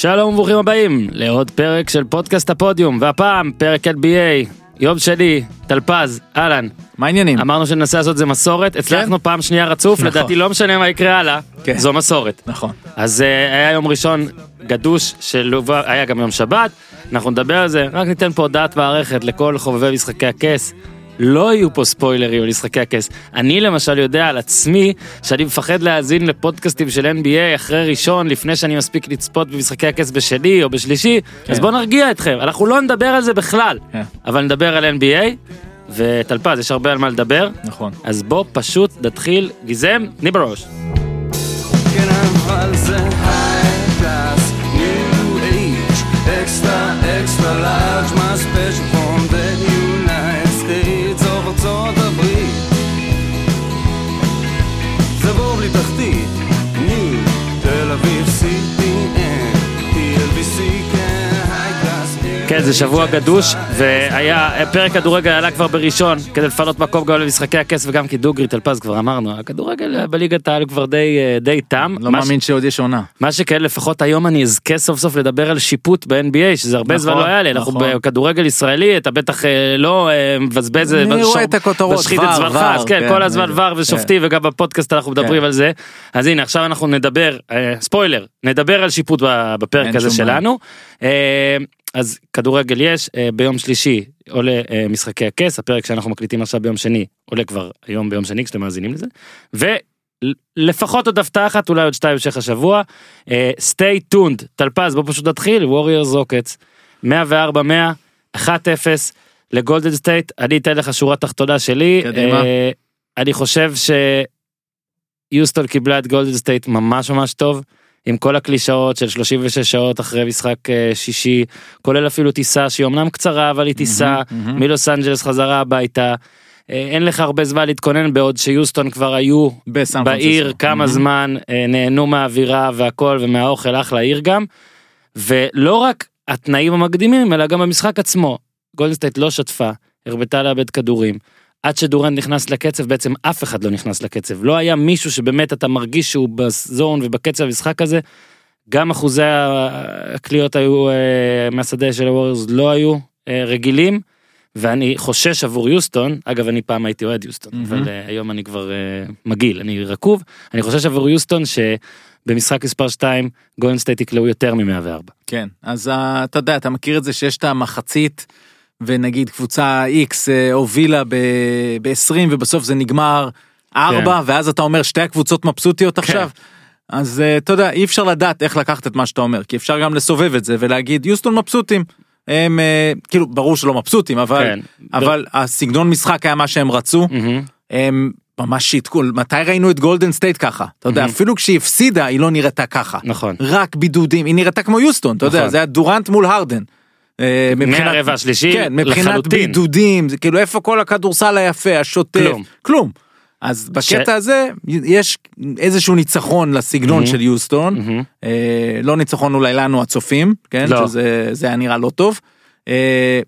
שלום וברוכים הבאים לעוד פרק של פודקאסט הפודיום, והפעם פרק LBA, יום שני, טלפז, אהלן. מה העניינים? אמרנו שננסה לעשות את זה מסורת, הצלחנו פעם שנייה רצוף, נכון. לדעתי לא משנה מה יקרה הלאה, כן. זו מסורת. נכון. אז אה, היה יום ראשון גדוש שלווה, היה גם יום שבת, אנחנו נדבר על זה, רק ניתן פה הודעת מערכת לכל חובבי משחקי הכס. לא יהיו פה ספוילרים על משחקי הכס. אני למשל יודע על עצמי שאני מפחד להאזין לפודקאסטים של NBA אחרי ראשון לפני שאני מספיק לצפות במשחקי הכס בשני או בשלישי, כן. אז בואו נרגיע אתכם, אנחנו לא נדבר על זה בכלל, כן. אבל נדבר על NBA, וטלפז יש הרבה על מה לדבר, נכון. אז בוא פשוט נתחיל, גיזם, תני בראש. כן אבל זה extra extra large, כן, זה שבוע גדוש, והיה, פרק כדורגל עלה כבר בראשון, כדי לפנות מקום גם למשחקי הכס וגם כי דוגרי טלפז כבר אמרנו, הכדורגל בליגת העל כבר די, אה, די תם. לא מאמין שעוד יש עונה. מה שכן, לפחות היום אני אזכה סוף סוף לדבר על שיפוט ב-NBA, שזה הרבה נכון, זמן לא היה לי, אנחנו נכון. בכדורגל ישראלי, אתה בטח אה, לא אה, מבזבז, אני רואה את הכותרות, משחית את זמנך, אז כן, כן, כל הזמן. ור ושופטים, וגם בפודקאסט אנחנו מדברים כן. על זה. אז הנה, עכשיו אנחנו נדבר, ספוילר, נדבר על שיפוט בפרק הזה. שלנו. אה, אז כדורגל יש, אה, ביום שלישי עולה אה, משחקי הכס, הפרק שאנחנו מקליטים עכשיו ביום שני עולה כבר היום ביום שני כשאתם מאזינים לזה. ולפחות עוד הפתעה אחת, אולי עוד שתיים במשך השבוע. סטיי טיונד, טלפז בוא פשוט נתחיל, ווריורס רוקטס, 104 100, 1-0 לגולדן סטייט, אני אתן לך שורה תחתונה שלי. קדימה. אה, אני חושב שיוסטון קיבלה את גולדן סטייט ממש ממש טוב. עם כל הקלישאות של 36 שעות אחרי משחק אה, שישי, כולל אפילו טיסה שהיא אמנם קצרה אבל היא טיסה מהמם. מלוס אנג'לס חזרה הביתה. אה, אין לך הרבה זמן להתכונן בעוד שיוסטון כבר היו בעיר. כמה מהמם. זמן אה, נהנו מהאווירה והכל ומהאוכל אחלה עיר גם. ולא רק התנאים המקדימים אלא גם במשחק עצמו. גולדן סטייט לא שטפה, הרבתה לאבד כדורים. עד שדורנט נכנס לקצב בעצם אף אחד לא נכנס לקצב לא היה מישהו שבאמת אתה מרגיש שהוא ב zone ובקצב המשחק הזה. גם אחוזי הקליעות היו אה, מהשדה של הווריורס לא היו אה, רגילים. ואני חושש עבור יוסטון אגב אני פעם הייתי אוהד יוסטון מהמם. אבל אה, היום אני כבר אה, מגעיל אני רקוב אני חושש עבור יוסטון שבמשחק מספר 2 גולדן סטייט יקלעו יותר מ-104. כן, אז אה, אתה יודע, אתה מכיר את זה שיש את המחצית, ונגיד קבוצה X אה, הובילה ב-20 ובסוף זה נגמר 4, ואז אתה אומר שתי הקבוצות מבסוטיות עכשיו. אז אה, אתה יודע, אי אפשר לדעת איך לקחת את מה שאתה אומר, כי אפשר גם לסובב את זה ולהגיד יוסטון מבסוטים. הם אה, כאילו ברור שלא מבסוטים אבל כן. אבל הסגנון משחק היה מה שהם רצו מהמם. הם ממש שיתקו מתי ראינו את גולדן סטייט ככה אתה יודע Mhm. אפילו כשהיא הפסידה היא לא נראתה ככה נכון. רק בידודים היא נראתה כמו יוסטון אתה יודע נכון. זה היה דורנט מול הרדן. אה, מבחינת- מהרבע השלישי כן, מבחינת לחלוטין. בידודים זה כאילו איפה כל הכדורסל היפה השוטף כלום. כלום. אז בקטע הזה יש איזשהו ניצחון לסגנון Mhm. של יוסטון מהמם. אה, לא ניצחון אולי לנו הצופים כן לא. שזה זה היה נראה לא טוב. אה,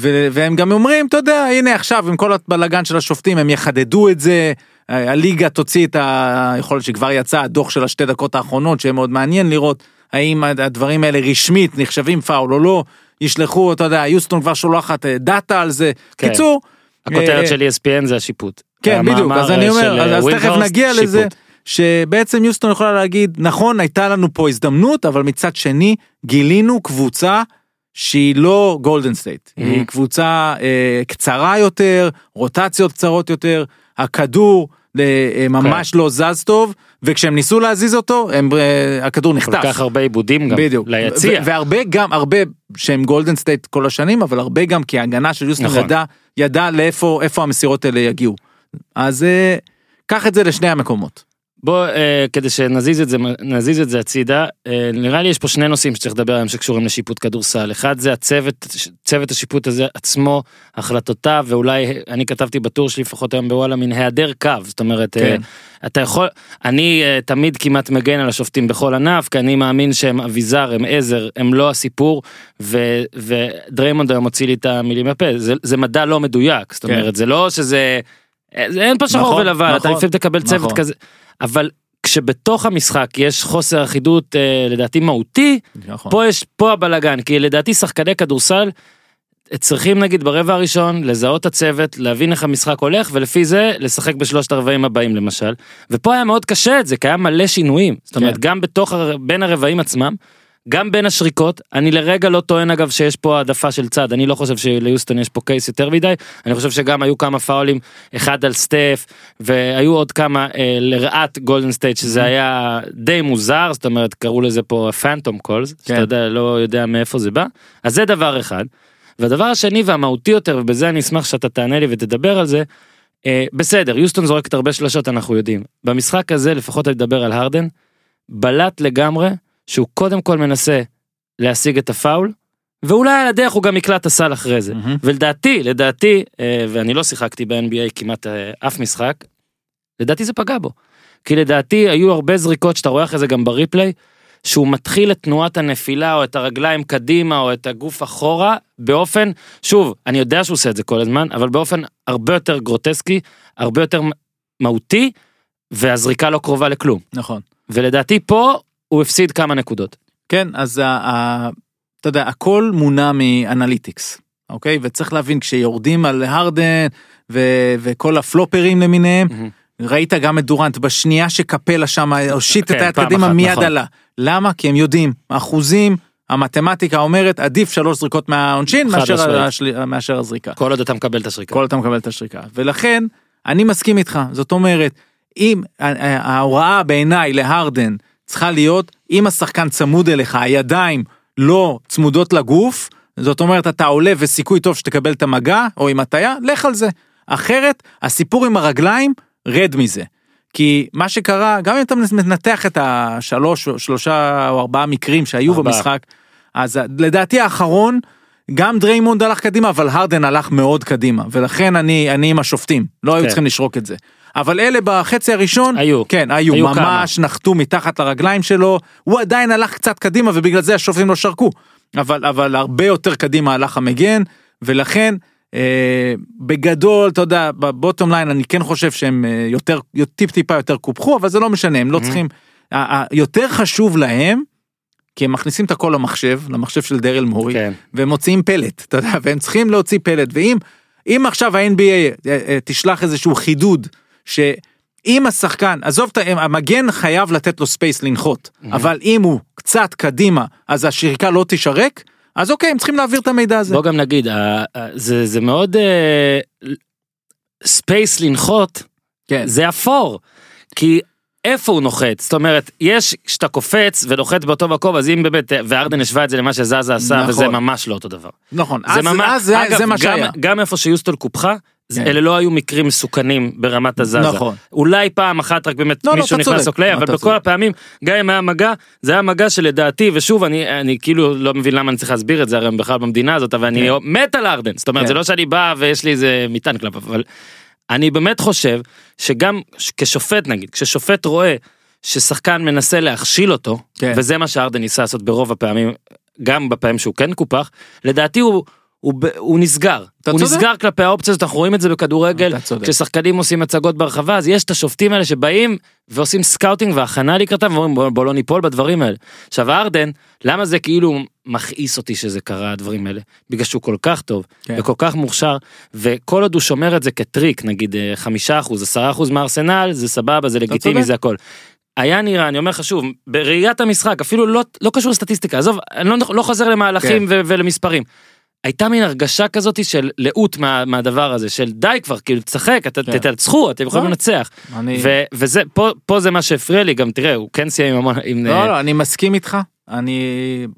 ו- והם גם אומרים אתה יודע הנה עכשיו עם כל הבלאגן של השופטים הם יחדדו את זה הליגה תוציא את ה... יכול להיות שכבר יצא הדוח של השתי דקות האחרונות שיהיה מאוד מעניין לראות האם הדברים האלה רשמית נחשבים פאול או לא ישלחו אתה יודע יוסטון כבר שולחת אה, דאטה על זה כן. קיצור. הכותרת אה, של ESPN זה השיפוט. כן בדיוק המאמר, אז אני אה, אומר אז, אה, אז תכף נגיע לזה שיפוט. שבעצם יוסטון יכולה להגיד נכון הייתה לנו פה הזדמנות אבל מצד שני גילינו קבוצה שהיא לא גולדן סטייט היא Mhm. קבוצה אה, קצרה יותר רוטציות קצרות יותר הכדור אה, ממש לא זז טוב וכשהם ניסו להזיז אותו הם אה, הכדור כל נחטף. כך הרבה איבודים גם בדיוק ליציע. והרבה גם הרבה שהם גולדן סטייט כל השנים אבל הרבה גם כי ההגנה של יוסטון נכון. ידעה ידעה לאיפה איפה המסירות האלה יגיעו. אז אה, קח את זה לשני המקומות. בוא אה, כדי שנזיז את זה נזיז את זה הצידה אה, נראה לי יש פה שני נושאים שצריך לדבר עליהם שקשורים לשיפוט כדורסל אחד זה הצוות צוות השיפוט הזה עצמו החלטותיו ואולי אני כתבתי בטור שלי לפחות היום בוואלה מין היעדר קו זאת אומרת אה, כן. אתה יכול אני אה, תמיד כמעט מגן על השופטים בכל ענף כי אני מאמין שהם אביזר הם עזר הם לא הסיפור ו- ודריימונד היום הוציא לי את המילים מהפה זה, זה מדע לא מדויק זאת כן. אומרת זה לא שזה אה, אין פה שחור נכון, ולבן אתה נכון, לפעמים תקבל צוות נכון. כזה אבל כשבתוך המשחק יש חוסר אחידות אה, לדעתי מהותי, נכון. פה יש, פה הבלאגן, כי לדעתי שחקני כדורסל צריכים נגיד ברבע הראשון לזהות את הצוות, להבין איך המשחק הולך, ולפי זה לשחק בשלושת הרבעים הבאים למשל. ופה היה מאוד קשה את זה, כי היה מלא שינויים. זאת אומרת, כן. גם בתוך, בין הרבעים עצמם, גם בין השריקות, אני לרגע לא טוען אגב שיש פה העדפה של צד, אני לא חושב שליוסטון יש פה קייס יותר מדי, אני חושב שגם היו כמה פאולים, אחד על סטף, והיו עוד כמה אה, לרעת גולדן סטייט, שזה היה די מוזר, זאת אומרת, קראו לזה פה phantom calls, שאתה יודע, לא יודע מאיפה זה בא, אז זה דבר אחד. והדבר השני והמהותי יותר, ובזה אני אשמח שאתה תענה לי ותדבר על זה, אה, בסדר, יוסטון זורקת הרבה שלשות, אנחנו יודעים. במשחק הזה, לפחות אני מדבר על הרדן, בלט לגמרי שהוא קודם כל מנסה להשיג את הפאול, ואולי על הדרך הוא גם יקלע את הסל אחרי זה. מהמם. ולדעתי, לדעתי, אה, ואני לא שיחקתי ב-NBA כמעט אה, אף משחק, לדעתי זה פגע בו. כי לדעתי היו הרבה זריקות שאתה רואה אחרי זה גם בריפליי, שהוא מתחיל את תנועת הנפילה או את הרגליים קדימה או את הגוף אחורה באופן, שוב, אני יודע שהוא עושה את זה כל הזמן, אבל באופן הרבה יותר גרוטסקי, הרבה יותר מהותי, והזריקה לא קרובה לכלום. נכון. ולדעתי פה הוא הפסיד כמה נקודות. כן, אז אתה יודע, הכל מונע מ analytics, אוקיי? וצריך להבין, כשיורדים על הרדן ו, וכל הפלופרים למיניהם, ראית גם את דורנט בשנייה שקפלה שם הושיט את כן, היד פעם קדימה אחת, מיד נכון. עלה. למה? כי הם יודעים, אחוזים, המתמטיקה אומרת עדיף שלוש זריקות מהעונשין מאשר. השל... מאשר הזריקה. כל עוד אתה מקבל את השריקה. כל אתה מקבל את השריקה. ולכן, אני מסכים איתך, זאת אומרת, אם ההוראה בעיניי להרדן צריכה להיות, אם השחקן צמוד אליך, הידיים לא צמודות לגוף, זאת אומרת, אתה עולה וסיכוי טוב שתקבל את המגע, או עם הטיה, לך על זה. אחרת, הסיפור עם הרגליים, רד מזה. כי מה שקרה, גם אם אתה מנתח את השלוש, או שלושה או ארבעה מקרים שהיו ארבעה. במשחק, אז לדעתי האחרון, גם דריימונד הלך קדימה, אבל הרדן הלך מאוד קדימה, ולכן אני, אני עם השופטים, לא היו כן. צריכים לשרוק את זה. אבל אלה בחצי הראשון, היו. כן, היו, היו ממש נחתו מתחת לרגליים שלו, הוא עדיין הלך קצת קדימה ובגלל זה השופטים לא שרקו, אבל, אבל הרבה יותר קדימה הלך המגן, ולכן, אה, בגדול, אתה יודע, ב bottom line אני כן חושב שהם אה, יותר, טיפ טיפה יותר קופחו, אבל זה לא משנה, הם לא Mhm. צריכים, יותר חשוב להם, כי הם מכניסים את הכל למחשב, למחשב של דרל מורי, כן. והם מוציאים פלט, אתה יודע, והם צריכים להוציא פלט, ואם אם עכשיו ה-NBA אה, אה, תשלח איזשהו חידוד, שאם השחקן, עזוב, את המגן חייב לתת לו space לנחות, אבל אם הוא קצת קדימה, אז השריקה לא תישרק, אז אוקיי, הם צריכים להעביר את המידע הזה. בוא גם נגיד, זה זה מאוד space לנחות, כן. זה אפור. כי איפה הוא נוחת? זאת אומרת, יש, כשאתה קופץ ונוחת באותו מקום, אז אם באמת, וארדן השווה את זה למה שזזה עשה, נכון. וזה ממש לא אותו דבר. נכון, זה אז, ממש, אז זה, אגב, זה מה גם, שהיה. גם איפה שיוסטון קופחה, זה- כן. אלה לא היו מקרים מסוכנים ברמת הזזה. נכון. אולי פעם אחת רק באמת לא, לא, מישהו אתה נכנס אתה אבל בכל צודק. הפעמים, גם אם היה מגע, זה היה מגע שלדעתי, ושוב, אני, אני כאילו לא מבין למה אני צריך להסביר את זה, הרי הם בכלל במדינה הזאת, אבל אני כן. מת על ארדן. זאת אומרת, כן. זה לא שאני בא ויש לי איזה מטען כלפיו, אבל אני באמת חושב שגם כשופט נגיד, כששופט רואה ששחקן מנסה להכשיל אותו, כן. וזה מה שהארדן ניסה לעשות ברוב הפעמים, גם בפעמים שהוא כן קופח, לדעתי הוא, הוא, ב- הוא נסגר. הוא צודק. נסגר כלפי האופציות, אנחנו רואים את זה בכדורגל. כששחקנים עושים הצגות ברחבה, אז יש את השופטים האלה שבאים ועושים scouting והכנה לקראתם ואומרים בוא, בוא לא ניפול בדברים האלה. עכשיו הארדן, למה זה כאילו מכעיס אותי שזה קרה הדברים האלה? בגלל שהוא כל כך טוב כן. וכל כך מוכשר, וכל עוד הוא שומר את זה כטריק, נגיד אה, חמישה אחוז, עשרה אחוז מארסנל, זה סבבה, זה לגיטימי. זה הכל. היה נראה, אני אומר לך שוב, בראיית המשחק, אפילו לא, לא קשור לסטטיסטיקה, עזוב, אני לא, לא חוזר למהלכים כן. ו- ולמספרים. הייתה מין הרגשה כזאת של לאות מה, מהדבר הזה, של די כבר, כאילו תשחק, כן. תנצחו, אתם יכולים לא. לנצח. אני... ו- וזה, פה, פה זה מה שהפריע לי, גם תראה, הוא כן סיים עם המון, עם... לא, אה, לא, אני מסכים איתך, אני...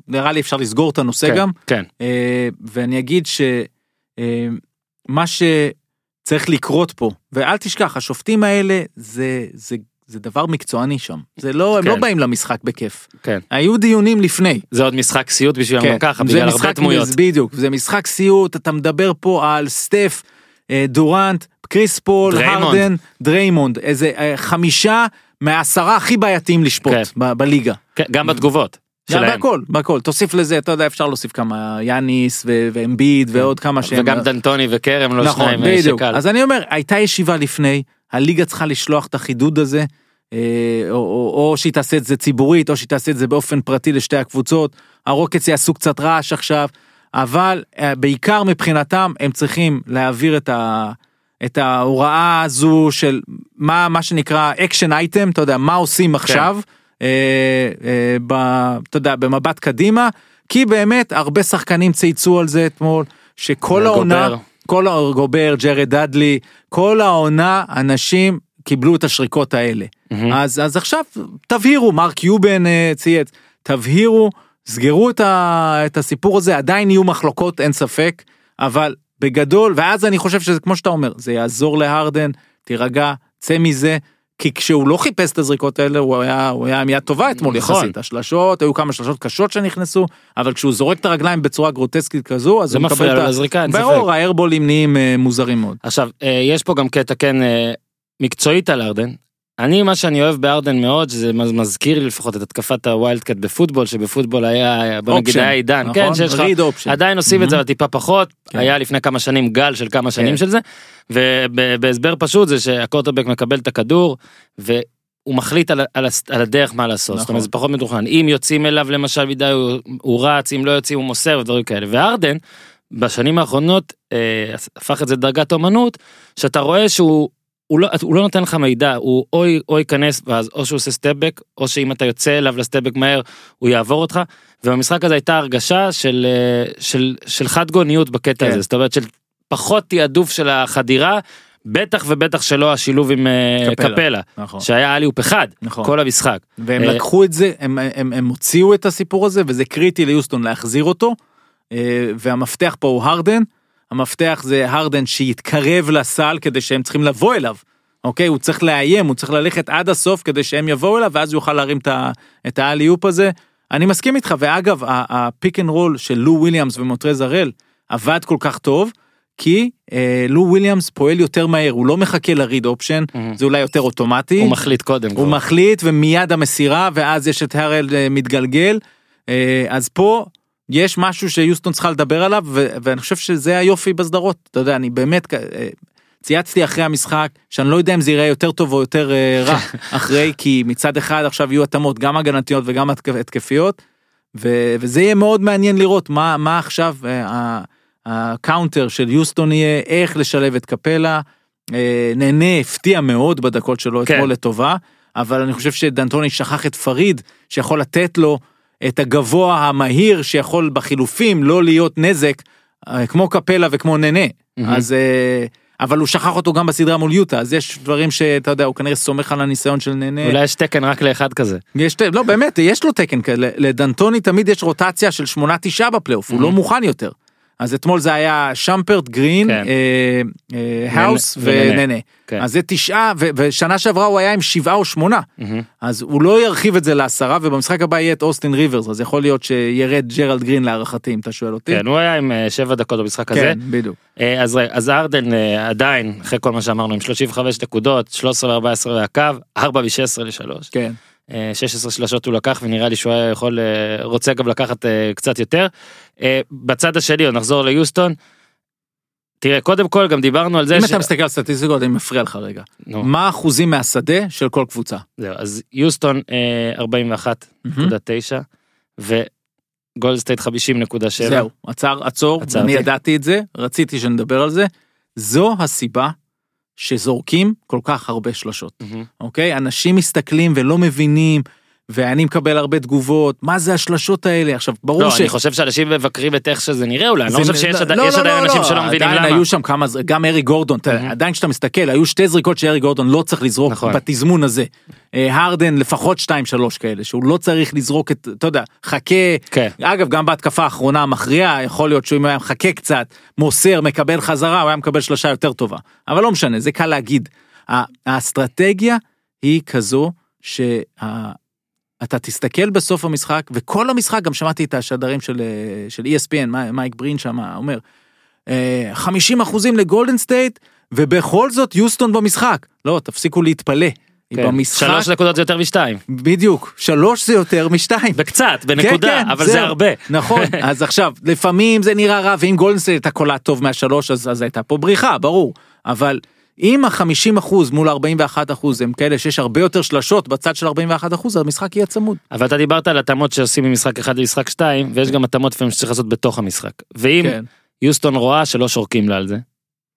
נראה לי אפשר לסגור את הנושא כן, גם. כן, אה, ואני אגיד שמה שצריך לקרות פה, ואל תשכח, השופטים האלה זה, זה, זה דבר מקצועני שם. זה לא, הם כן. לא באים למשחק בכיף. כן. היו דיונים לפני. זה עוד משחק סיוט בשבילם כן, ככה, בגלל הרבה דמויות. בדיוק, זה משחק סיוט, אתה מדבר פה על סטף, אה, דורנט, קריס פול, דריימונד. הרדן, דריימונד, איזה אה, חמישה מהעשרה הכי בעייתיים לשפוט כן. ב- בליגה. כן, גם בתגובות. גם שלהם. בהכל, בהכל, תוסיף לזה, אתה יודע, אפשר להוסיף כמה יאניס ו- ואמביד ועוד כמה שהם... וגם דנטוני וכרם לא נכון, שניים אה, בדיוק. שקל. אז אני אומר, הייתה ישיבה לפני, הליגה צריכה לשלוח את החידוד הזה, או, או, או שהיא תעשה את זה ציבורית, או שהיא תעשה את זה באופן פרטי לשתי הקבוצות. הרוקטס יעשו קצת רעש עכשיו, אבל אה, בעיקר מבחינתם הם צריכים להעביר את, ה, את ההוראה הזו של מה, מה שנקרא action item, אתה יודע, מה עושים עכשיו, אה, אה, ב, אתה יודע, במבט קדימה, כי באמת הרבה שחקנים צייצו על זה אתמול, שכל העונה, גובר. כל גובר, ג'רד דאדלי, כל העונה אנשים קיבלו את השריקות האלה. מהמם. אז, אז עכשיו תבהירו, מרק קיובן אה, צייץ, תבהירו, סגרו את, ה, את הסיפור הזה, עדיין יהיו מחלוקות, אין ספק, אבל בגדול, ואז אני חושב שזה כמו שאתה אומר, זה יעזור להרדן, תירגע, צא מזה. כי כשהוא לא חיפש את הזריקות האלה הוא היה הוא היה עם יד טובה אתמול נכון. יחסית השלשות היו כמה שלשות קשות שנכנסו אבל כשהוא זורק את הרגליים בצורה גרוטסקית כזו אז זה הוא מקבל את לו ה... לזריקה, אין ספק. ברור האיירבולים נהיים אה, מוזרים מאוד. עכשיו, אה, יש פה גם קטע כן מקצועית על הארדן. אני, מה שאני אוהב בהארדן מאוד, שזה מז- מזכיר לי לפחות את התקפת ה wildcat בפוטבול, שבפוטבול היה, בוא נגיד היה עידן, נכון? כן, שיש לך. עדיין עושים את זה, Mhm. אבל טיפה פחות, כן. היה לפני כמה שנים גל של כמה שנים כן. של זה, ובהסבר פשוט זה שהקורטרבק מקבל את הכדור, והוא מחליט על, על, הס- על הדרך מה לעשות, זאת נכון. אומרת זה פחות מתוכנן, אם יוצאים אליו למשל מדי הוא, הוא רץ, אם לא יוצאים הוא מוסר ודברים כאלה, וארדן, בשנים האחרונות אה, הפך את זה לדרגת אומנות, שאתה רואה שהוא הוא לא, הוא לא נותן לך מידע, הוא או, או ייכנס ואז או שהוא עושה סטפבק, או שאם אתה יוצא אליו לסטפבק מהר, הוא יעבור אותך, ובמשחק הזה הייתה הרגשה של, אה, של, של חד גוניות בקטע כן. הזה, זאת אומרת של פחות תעדוף של החדירה, בטח ובטח שלא השילוב עם אה, קפלה. קפלה, נכון. שהיה אליופ אחד, נכון. כל המשחק. והם אה, לקחו את זה, הם, הם, הם הוציאו את הסיפור הזה, וזה קריטי ליוסטון להחזיר אותו, והמפתח פה הוא הרדן, המפתח זה הרדן שיתקרב לסל כדי שהם צריכים לבוא אליו, אוקיי? הוא צריך לאיים, הוא צריך ללכת עד הסוף כדי שהם יבואו אליו, ואז הוא יוכל להרים את ה- את האלי-אופ הזה. אני מסכים איתך, ואגב, ה pick and roll של לו וויליאמס ומונטרז הראל עבד כל כך טוב, כי אה, לו וויליאמס פועל יותר מהר, הוא לא מחכה ל read option, Mhm. זה אולי יותר אוטומטי. הוא מחליט קודם. הוא כבר. מחליט ומיד המסירה ואז יש את הראל אה, מתגלגל אה, אז פה יש משהו שיוסטון צריכה לדבר עליו ו- ואני חושב שזה היופי בסדרות אתה יודע אני באמת אה, צייצתי אחרי המשחק שאני לא יודע אם זה ייראה יותר טוב או יותר אה, רע אחרי כי מצד אחד עכשיו יהיו התאמות גם הגנתיות וגם התק- התקפיות ו- וזה יהיה מאוד מעניין לראות מה מה עכשיו אה, ה counter של יוסטון יהיה איך לשלב את קפלה. אה, ננה הפתיע מאוד בדקות שלו כן. אתמול לטובה אבל אני חושב שדנטוני שכח את פריד שיכול לתת לו את הגבוה המהיר שיכול בחילופים לא להיות נזק אה, כמו קפלה וכמו ננה מהמם. אז אה, אבל הוא שכח אותו גם בסדרה מול יוטה אז יש דברים שאתה יודע הוא כנראה סומך על הניסיון של ננה. אולי יש תקן רק לאחד כזה. יש, לא באמת יש לו תקן כזה לדנטוני תמיד יש רוטציה של שמונה תשעה בפלייאוף הוא Mhm. לא מוכן יותר. אז אתמול זה היה שאמפרט גרין כן. אה, אה, האוס וננה. כן. אז זה תשעה ו- ושנה שעברה הוא היה עם שבעה או שמונה מהמם. אז הוא לא ירחיב את זה לעשרה ובמשחק הבא יהיה את אוסטין ריברס אז יכול להיות שירד ג'רלד גרין להערכתי אם אתה שואל אותי. כן, הוא היה עם אה, שבע דקות במשחק הזה. כן בדיוק. אה, אז אז הארדן אה, עדיין, אחרי כל מה שאמרנו, עם 35 נקודות, 13 ו-14 והקו, 4 ו-16 ל-3. כן. 16 שלשות הוא לקח ונראה לי שהוא היה יכול, אה, רוצה גם לקחת אה, קצת יותר. אה, בצד השני, עוד נחזור ליוסטון. תראה, קודם כל גם דיברנו על זה אם אתה מסתכל על סטטיסטיקות אני מפריע לך רגע. נו, מה האחוזים מהשדה של כל קבוצה? זהו, אז יוסטון אה, 41.9 וגולדסטייט 50.7. זהו עצר עצור עצרתי. אני ידעתי את זה רציתי שנדבר על זה. זו הסיבה שזורקים כל כך הרבה שלשות. מהמם. אוקיי? אנשים מסתכלים ולא מבינים, ואני מקבל הרבה תגובות, מה זה השלשות האלה? עכשיו, ברור לא, ש... אני חושב שאנשים מבקרים את איך שזה נראה אולי, אני לא חושב שיש לא, עדיין לא, לא, עדיין לא, אנשים לא, שלא מבינים עדיין למה. היו שם כמה, גם ארי גורדון. עדיין כשאתה מסתכל, היו שתי זריקות שארי גורדון לא צריך לזרוק נכון. בתזמון הזה. אה, הרדן לפחות 2-3 כאלה, שהוא לא צריך לזרוק את, אתה יודע, חכה, כן. אגב, גם בהתקפה האחרונה המכריעה, יכול להיות שאם הוא היה מחכה קצת, מוסר, מקבל חזרה, הוא היה מקבל שלושה יותר טובה. אבל לא משנה, זה קל להגיד. האסטרטגיה היא כזו שאתה תסתכל בסוף המשחק, וכל המשחק, גם שמעתי את השדרים של, אה, של ESPN, מי- מייק ברין שם אומר, אה, 50 אחוזים לגולדן סטייט, ובכל זאת יוסטון במשחק. לא, תפסיקו להתפלא. כן. במשחק, שלוש נקודות זה יותר משתיים. בדיוק, שלוש זה יותר משתיים. וקצת, בנקודה, כן, כן, אבל זהו. זה הרבה. נכון, אז עכשיו, לפעמים זה נראה רע, ואם גולדנסטייט הייתה קולה טוב מהשלוש, אז, אז הייתה פה בריחה, ברור. אבל אם ה-50 אחוז מול 41 אחוז הם כאלה שיש הרבה יותר שלשות בצד של 41 אחוז, המשחק יהיה צמוד. אבל אתה דיברת על התאמות שעושים ממשחק אחד למשחק שתיים ויש גם התאמות לפעמים שצריך לעשות בתוך המשחק. ואם כן. יוסטון רואה שלא שורקים לה על זה,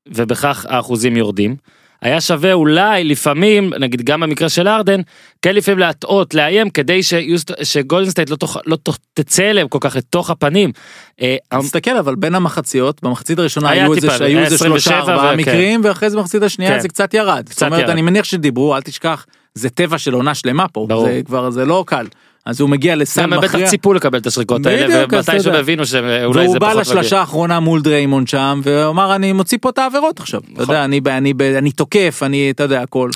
ובכך האחוזים יורדים, היה שווה אולי לפעמים, נגיד גם במקרה של הארדן, כן לפעמים להטעות, לאיים, כדי שיוסט, שגולדן סטייט לא, תוך, לא תוך, תצא אליהם כל כך לתוך הפנים. אה, תסתכל אבל בין המחציות במחצית הראשונה היו איזה טיפה, היו היה איזה 27 שלושה ארבעה. מקרים ואחרי זה במחצית השנייה כן. זה קצת ירד. זאת קצת אומרת ירד. אני מניח שדיברו אל תשכח זה טבע של עונה שלמה פה ברור. זה כבר זה לא קל אז הוא מגיע לסל גם הם בטח מכריע. ציפו לקבל את השריקות האלה, ומתי שהם. הבינו שאולי זה והוא בא פחות. לשלושה האחרונה מול דריימונד שם ואמר אני מוציא פה את העבירות עכשיו. אתה נכון. יודע אני תוקף אני אתה יודע הכל.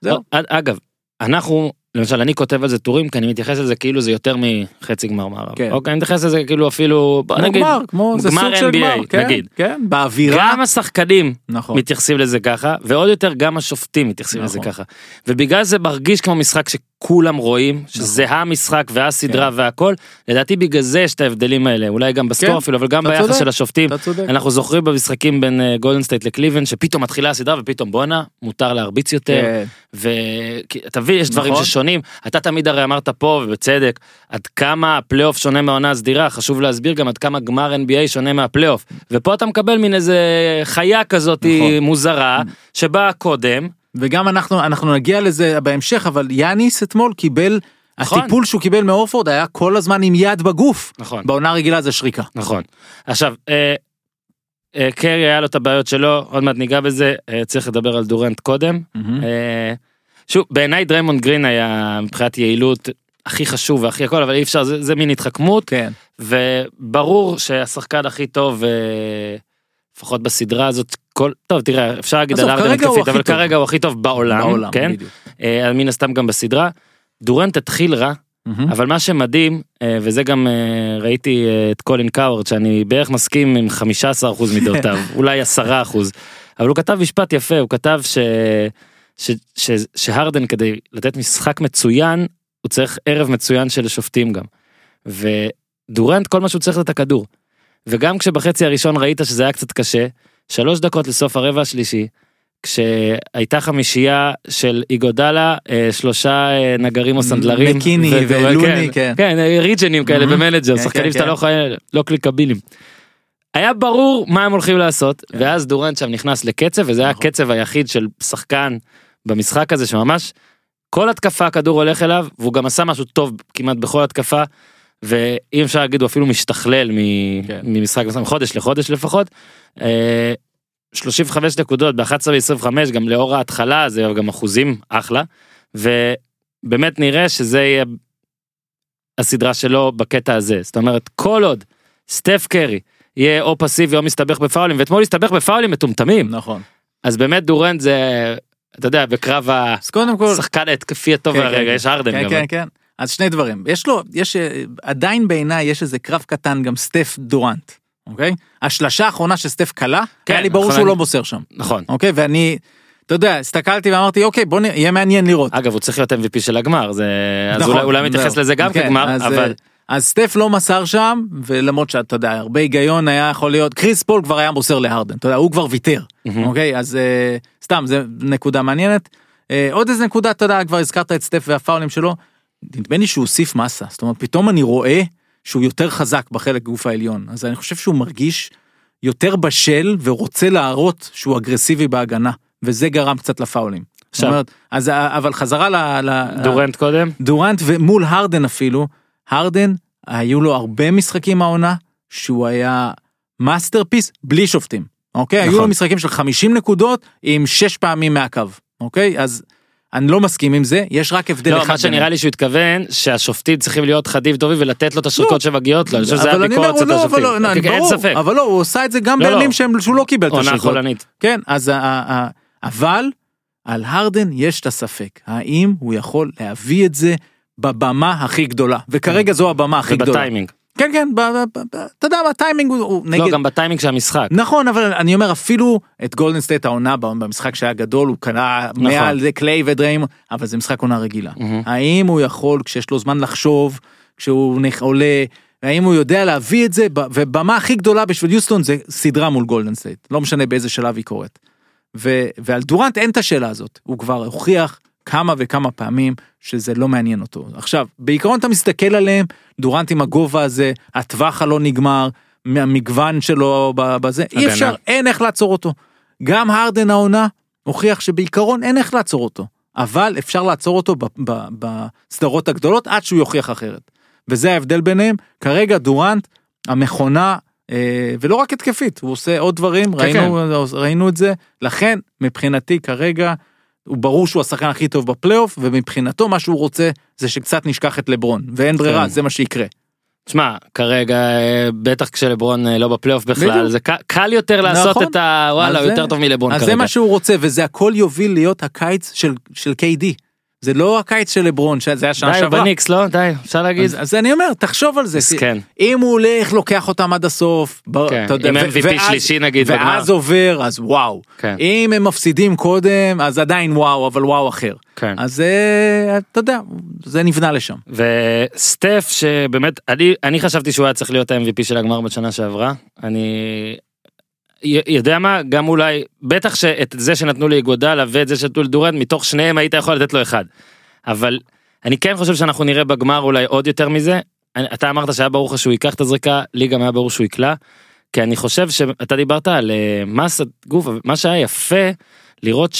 זהו. אג- אגב, אנחנו, למשל אני כותב על זה טורים, כי אני מתייחס לזה כאילו זה יותר מחצי גמר מערב. כן. אוקיי, אני מתייחס לזה כאילו אפילו, בוא נגיד, גמר כמו זה גמר סוג של NBA, גמר כן, נגיד. כן באווירה גם השחקנים נכון מתייחסים לזה ככה, ועוד יותר גם השופטים מתייחסים לזה נכון. ככה. ובגלל זה מרגיש כמו משחק שכולם רואים, שזה נכון. המשחק והסדרה והכל, לדעתי בגלל זה יש את ההבדלים האלה, אולי גם ב score כן, אפילו, אבל גם ביחס צודק. של השופטים. אנחנו זוכרים במשחקים בין גולדן סטייט לקליבלנד, שפתאום מתחילה הסדרה ופתאום בואנה, מותר להרביץ יותר. כן. ואתה מבין יש דברים נכון. ששונים אתה תמיד הרי אמרת פה ובצדק עד כמה הפלייאוף שונה מהעונה הסדירה. חשוב להסביר גם עד כמה גמר NBA שונה מהפלייאוף. ופה אתה מקבל מין איזה חיה כזאת נכון. מוזרה שבאה קודם וגם אנחנו אנחנו נגיע לזה בהמשך אבל יאניס אתמול קיבל נכון. הטיפול שהוא קיבל מהורפורד היה כל הזמן עם יד בגוף. נכון. בעונה רגילה זה שריקה. נכון. עכשיו אה, אה, קרי היה לו את הבעיות שלו עוד מעט ניגע בזה אה, צריך לדבר על דורנט קודם. אה, שוב בעיניי דריימונד גרין היה מבחינת יעילות הכי חשוב והכי הכל אבל אי אפשר זה, זה מין התחכמות כן וברור שהשחקן הכי טוב אה, לפחות בסדרה הזאת כל טוב תראה אפשר להגיד עזוב, על ארדן כרגע הוא התקפית הכי אבל. כרגע הוא הכי טוב בעולם, בעולם כן בדיוק. אה, מן הסתם גם בסדרה. דורנט התחיל רע מהמם. אבל מה שמדהים אה, וזה גם אה, ראיתי את קולין קאוורד שאני בערך מסכים עם 15% מדעותיו אולי 10% אבל הוא כתב משפט יפה הוא כתב ש... ש... ש... שהרדן כדי לתת משחק מצוין הוא צריך ערב מצוין של שופטים גם. ודורנט כל מה שהוא צריך זה את הכדור. וגם כשבחצי הראשון ראית שזה היה קצת קשה שלוש דקות לסוף הרבע השלישי כשהייתה חמישייה של איגודלה אה, שלושה אה, נגרים או סנדלרים מקיני ולוני, כן. כן אה, ריג'נים כאלה. במנג'ר כן, שחקנים כן, שאתה כן. לא לא קליקבילים. היה ברור מה הם הולכים לעשות כן. ואז דורנט שם נכנס לקצב וזה היה נכון. הקצב היחיד של שחקן במשחק הזה שממש כל התקפה הכדור הולך אליו והוא גם עשה משהו טוב כמעט בכל התקפה. ואי אפשר להגיד הוא אפילו משתכלל מ- כן. ממשחק מסוים, חודש לחודש לפחות. אה, 35 נקודות ב-11 ו-25 גם לאור ההתחלה זה גם אחוזים אחלה ובאמת נראה שזה יהיה הסדרה שלו בקטע הזה זאת אומרת כל עוד סטף קרי יהיה או פסיבי או מסתבך בפאולים ואתמול הסתבך בפאולים מטומטמים נכון. אז באמת דורנט זה אתה יודע בקרב אז השחקן ההתקפי הטוב כן, הרגע כן, יש ארדן כן גם כן כן אז שני דברים יש לו יש אה, עדיין בעיניי יש איזה קרב קטן גם סטף דורנט. אוקיי השלשה האחרונה שסטף כלה כן, היה לי ברור נכון, שהוא אני- לא מוסר שם. נכון אוקיי ואני אתה יודע הסתכלתי ואמרתי אוקיי בוא נראה יהיה מעניין לראות. אגב הוא צריך להיות MVP של הגמר זה אז נכון, אולי אולי מתייחס. לזה גם כן, כגמר אז, אבל אה, אז סטף לא מסר שם ולמרות שאתה יודע הרבה היגיון היה יכול להיות קריס פול כבר היה מוסר להרדן אתה יודע הוא כבר ויתר. אוקיי אז אה, סתם זה נקודה מעניינת. אה, עוד איזה נקודה אתה יודע כבר הזכרת את סטף והפאולים שלו. נדמה לי שהוא הוסיף מסה זאת אומרת פתאום אני רואה שהוא יותר חזק בחלק גוף העליון אז אני חושב שהוא מרגיש יותר בשל ורוצה להראות שהוא אגרסיבי בהגנה וזה גרם קצת לפאולים. עכשיו- אומרת, אז ה- אבל חזרה ל... ל- דורנט קודם דורנט ומול הרדן אפילו, הרדן היו לו הרבה משחקים העונה שהוא היה masterpiece בלי שופטים, אוקיי? נכון. היו לו משחקים של 50 נקודות עם 6 פעמים מהקו, אוקיי? אז אני לא מסכים עם זה, יש רק הבדל לא אחד. מה שנראה לי שהוא התכוון שהשופטים צריכים להיות חדים וטובים ולתת לו את השריקות שמגיעות לו אני חושב שזה אבל אני אומר, הביקורת הוא של לא, אבל השופטים לא, אוקיי, אין ברור, ספק אבל לא, הוא עשה את זה גם לא, בימים לא. שהוא לא קיבל את השריקות. העונה כן, אז אבל על הרדן יש את הספק, האם הוא יכול להביא את זה בבמה הכי גדולה, וכרגע זו הבמה הכי גדולה. ובטיימינג כן כן, אתה יודע, הטיימינג הוא- הוא לא נגד... גם בטיימינג של המשחק נכון, אבל אני אומר אפילו את גולדן סטייט העונה במשחק שהיה גדול, הוא קלע נכון. מעל קליי ודריימונד, אבל זה משחק עונה רגילה. האם הוא יכול, כשיש לו זמן לחשוב, כשהוא עולה, האם הוא יודע להביא את זה, ובמה הכי גדולה בשביל יוסטון זה סדרה מול גולדן סטייט, לא משנה באיזה שלב היא קורית. ו, ועל דורנט אין את השאלה הזאת, הוא כבר הוכיח כמה וכמה פעמים שזה לא מעניין אותו. עכשיו, בעיקרון אתה מסתכל עליהם, דורנט עם הגובה הזה, הטווח הלא נגמר, מהמגוון שלו בזה, אי. אפשר, אין איך לעצור אותו. גם הרדן העונה הוכיח שבעיקרון אין איך לעצור אותו, אבל אפשר לעצור אותו בסדרות הגדולות עד שהוא יוכיח אחרת. וזה ההבדל ביניהם, כרגע דורנט, המכונה, אה, ולא רק התקפית, הוא עושה עוד דברים, כן, ראינו, ראינו את זה, לכן מבחינתי כרגע, הוא ברור שהוא השחקן הכי טוב בפלייאוף, ומבחינתו מה שהוא רוצה זה שקצת נשכח את לברון, ואין ברירה, כן. זה מה שיקרה. תשמע, כרגע אה, בטח כשלברון אה, לא בפלייאוף בכלל, בדיוק. זה קל יותר לעשות נכון. את ה... וואלה, אז הוא יותר טוב מלברון אז כרגע. זה מה שהוא רוצה, וזה הכל יוביל להיות הקיץ של, של KD. זה לא הקיץ של לברון, שזה היה שנה די, הוא שעברה. בניקס, לא? די, אפשר להגיד. אז, אז אני אומר, תחשוב על זה. מסכן. אם הוא הולך, לוקח אותם עד הסוף, ב- כן, יודע, ו- MVP ואז- שלישי נגיד בגמר. ואז עובר, אז וואו. כן. אם הם מפסידים קודם, אז עדיין וואו, אבל וואו אחר. כן. אז אה, אתה יודע, זה נבנה לשם. וסטף שבאמת אני אני חשבתי שהוא היה צריך להיות ה-MVP של הגמר בשנה שעברה אני יודע מה גם אולי בטח שאת זה שנתנו לאיגודלה ואת זה שנתנו לדורנט מתוך שניהם היית יכול לתת לו אחד. אבל אני כן חושב שאנחנו נראה בגמר אולי עוד יותר מזה. אני- אתה אמרת שהיה ברור לך שהוא ייקח את הזריקה לי גם היה ברור שהוא יקלע. כי אני חושב שאתה דיברת על אה, מסת גוף מה שהיה יפה לראות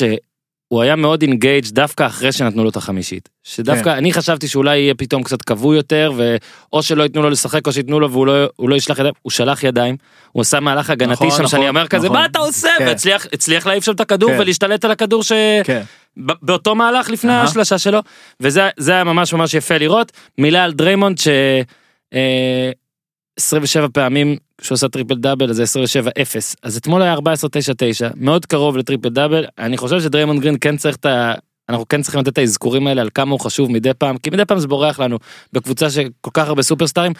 שהוא היה מאוד engaged דווקא אחרי שנתנו לו את החמישית. שדווקא כן. אני חשבתי שאולי יהיה פתאום קצת כבוי יותר ואו שלא ייתנו לו לשחק או שייתנו לו והוא לא, הוא לא ישלח ידיים הוא שלח ידיים הוא עשה מהלך הגנתי נכון, שם נכון, שאני אומר כזה נכון. מה אתה עושה כן. והצליח הצליח להעיף שם את הכדור כן. ולהשתלט על הכדור ש... כן. באותו מהלך לפני אהה. השלשה שלו וזה זה היה ממש ממש יפה לראות מילה על דריימונד ש... אה, 27 פעמים שהוא עושה טריפל דאבל אז זה 27 0 אז אתמול היה 14 9 9 מאוד קרוב לטריפל דאבל. אני חושב שדריימונד גרין כן צריך את ה... אנחנו כן צריכים לתת את האזכורים האלה על כמה הוא חשוב מדי פעם כי מדי פעם זה בורח לנו בקבוצה שכל כך הרבה סופרסטארים.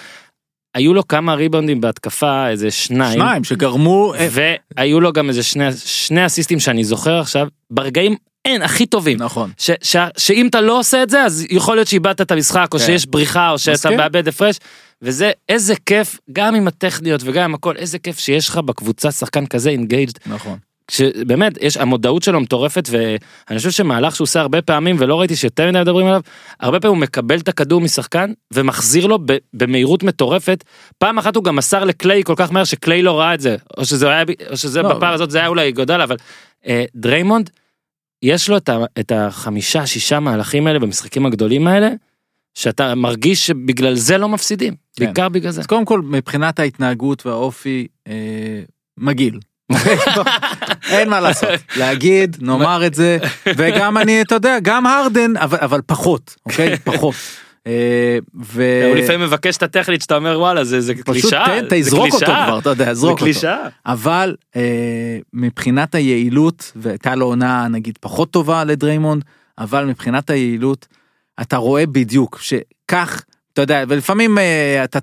היו לו כמה ריבאונדים בהתקפה איזה שניים. שניים שגרמו, אה, והיו לו גם איזה שני שני אסיסטים שאני זוכר עכשיו. ברגעים אין הכי טובים נכון. ש, ש, שאם אתה לא עושה את זה אז יכול להיות שאיבדת את המשחק או כן. שיש בריחה או שאתה מסכים. מאבד הפרש וזה איזה כיף גם עם הטכניות וגם עם הכל איזה כיף שיש לך בקבוצה שחקן כזה engaged נכון. שבאמת יש המודעות שלו מטורפת ואני חושב שמהלך שהוא עושה הרבה פעמים ולא ראיתי שיותר מדי מדברים עליו הרבה פעמים הוא מקבל את הכדור משחקן ומחזיר לו ב- במהירות מטורפת פעם אחת הוא גם מסר לקליי כל כך מהר שקליי לא ראה את זה או שזה היה או שזה לא. בפער הזאת זה היה אולי גודל אבל אה, דריימונד יש לו את, ה, את החמישה שישה מהלכים האלה במשחקים הגדולים האלה שאתה מרגיש שבגלל זה לא מפסידים כן. בעיקר בגלל זה. אז קודם כל מבחינת ההתנהגות והאופי אה, מגעיל. אין מה לעשות להגיד נאמר את זה וגם אני אתה יודע גם הרדן אבל אבל פחות אוקיי פחות. אה, ו... הוא לפעמים מבקש את הטכנית שאתה אומר וואלה זה זה פשוט קלישאה. זה תזרוק אותו. כבר אתה יודע זרוק אותו. אבל אה, מבחינת היעילות והייתה לו עונה נגיד פחות טובה לדריימונד אבל מבחינת היעילות אתה רואה בדיוק שכך אתה יודע ולפעמים אה, אתה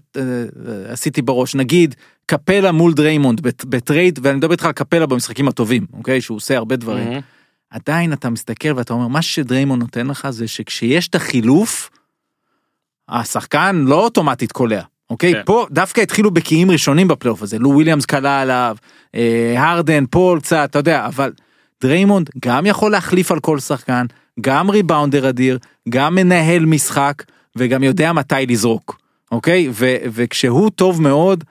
עשיתי בראש נגיד קפלה מול דריימונד בט- ב trade ואני מדבר איתך על קפלה במשחקים הטובים אוקיי שהוא עושה הרבה דברים. עדיין אתה מסתכל ואתה אומר מה שדריימונד נותן לך זה שכשיש את החילוף השחקן לא אוטומטית קולע. אוקיי כן. פה דווקא התחילו בקיעים ראשונים בפלייאוף הזה לו וויליאמס קלע עליו אה, הרדן פול קצת אתה יודע אבל דריימונד גם יכול להחליף על כל שחקן גם ריבאונדר אדיר גם מנהל משחק וגם יודע מתי לזרוק אוקיי ו, וכשהוא טוב מאוד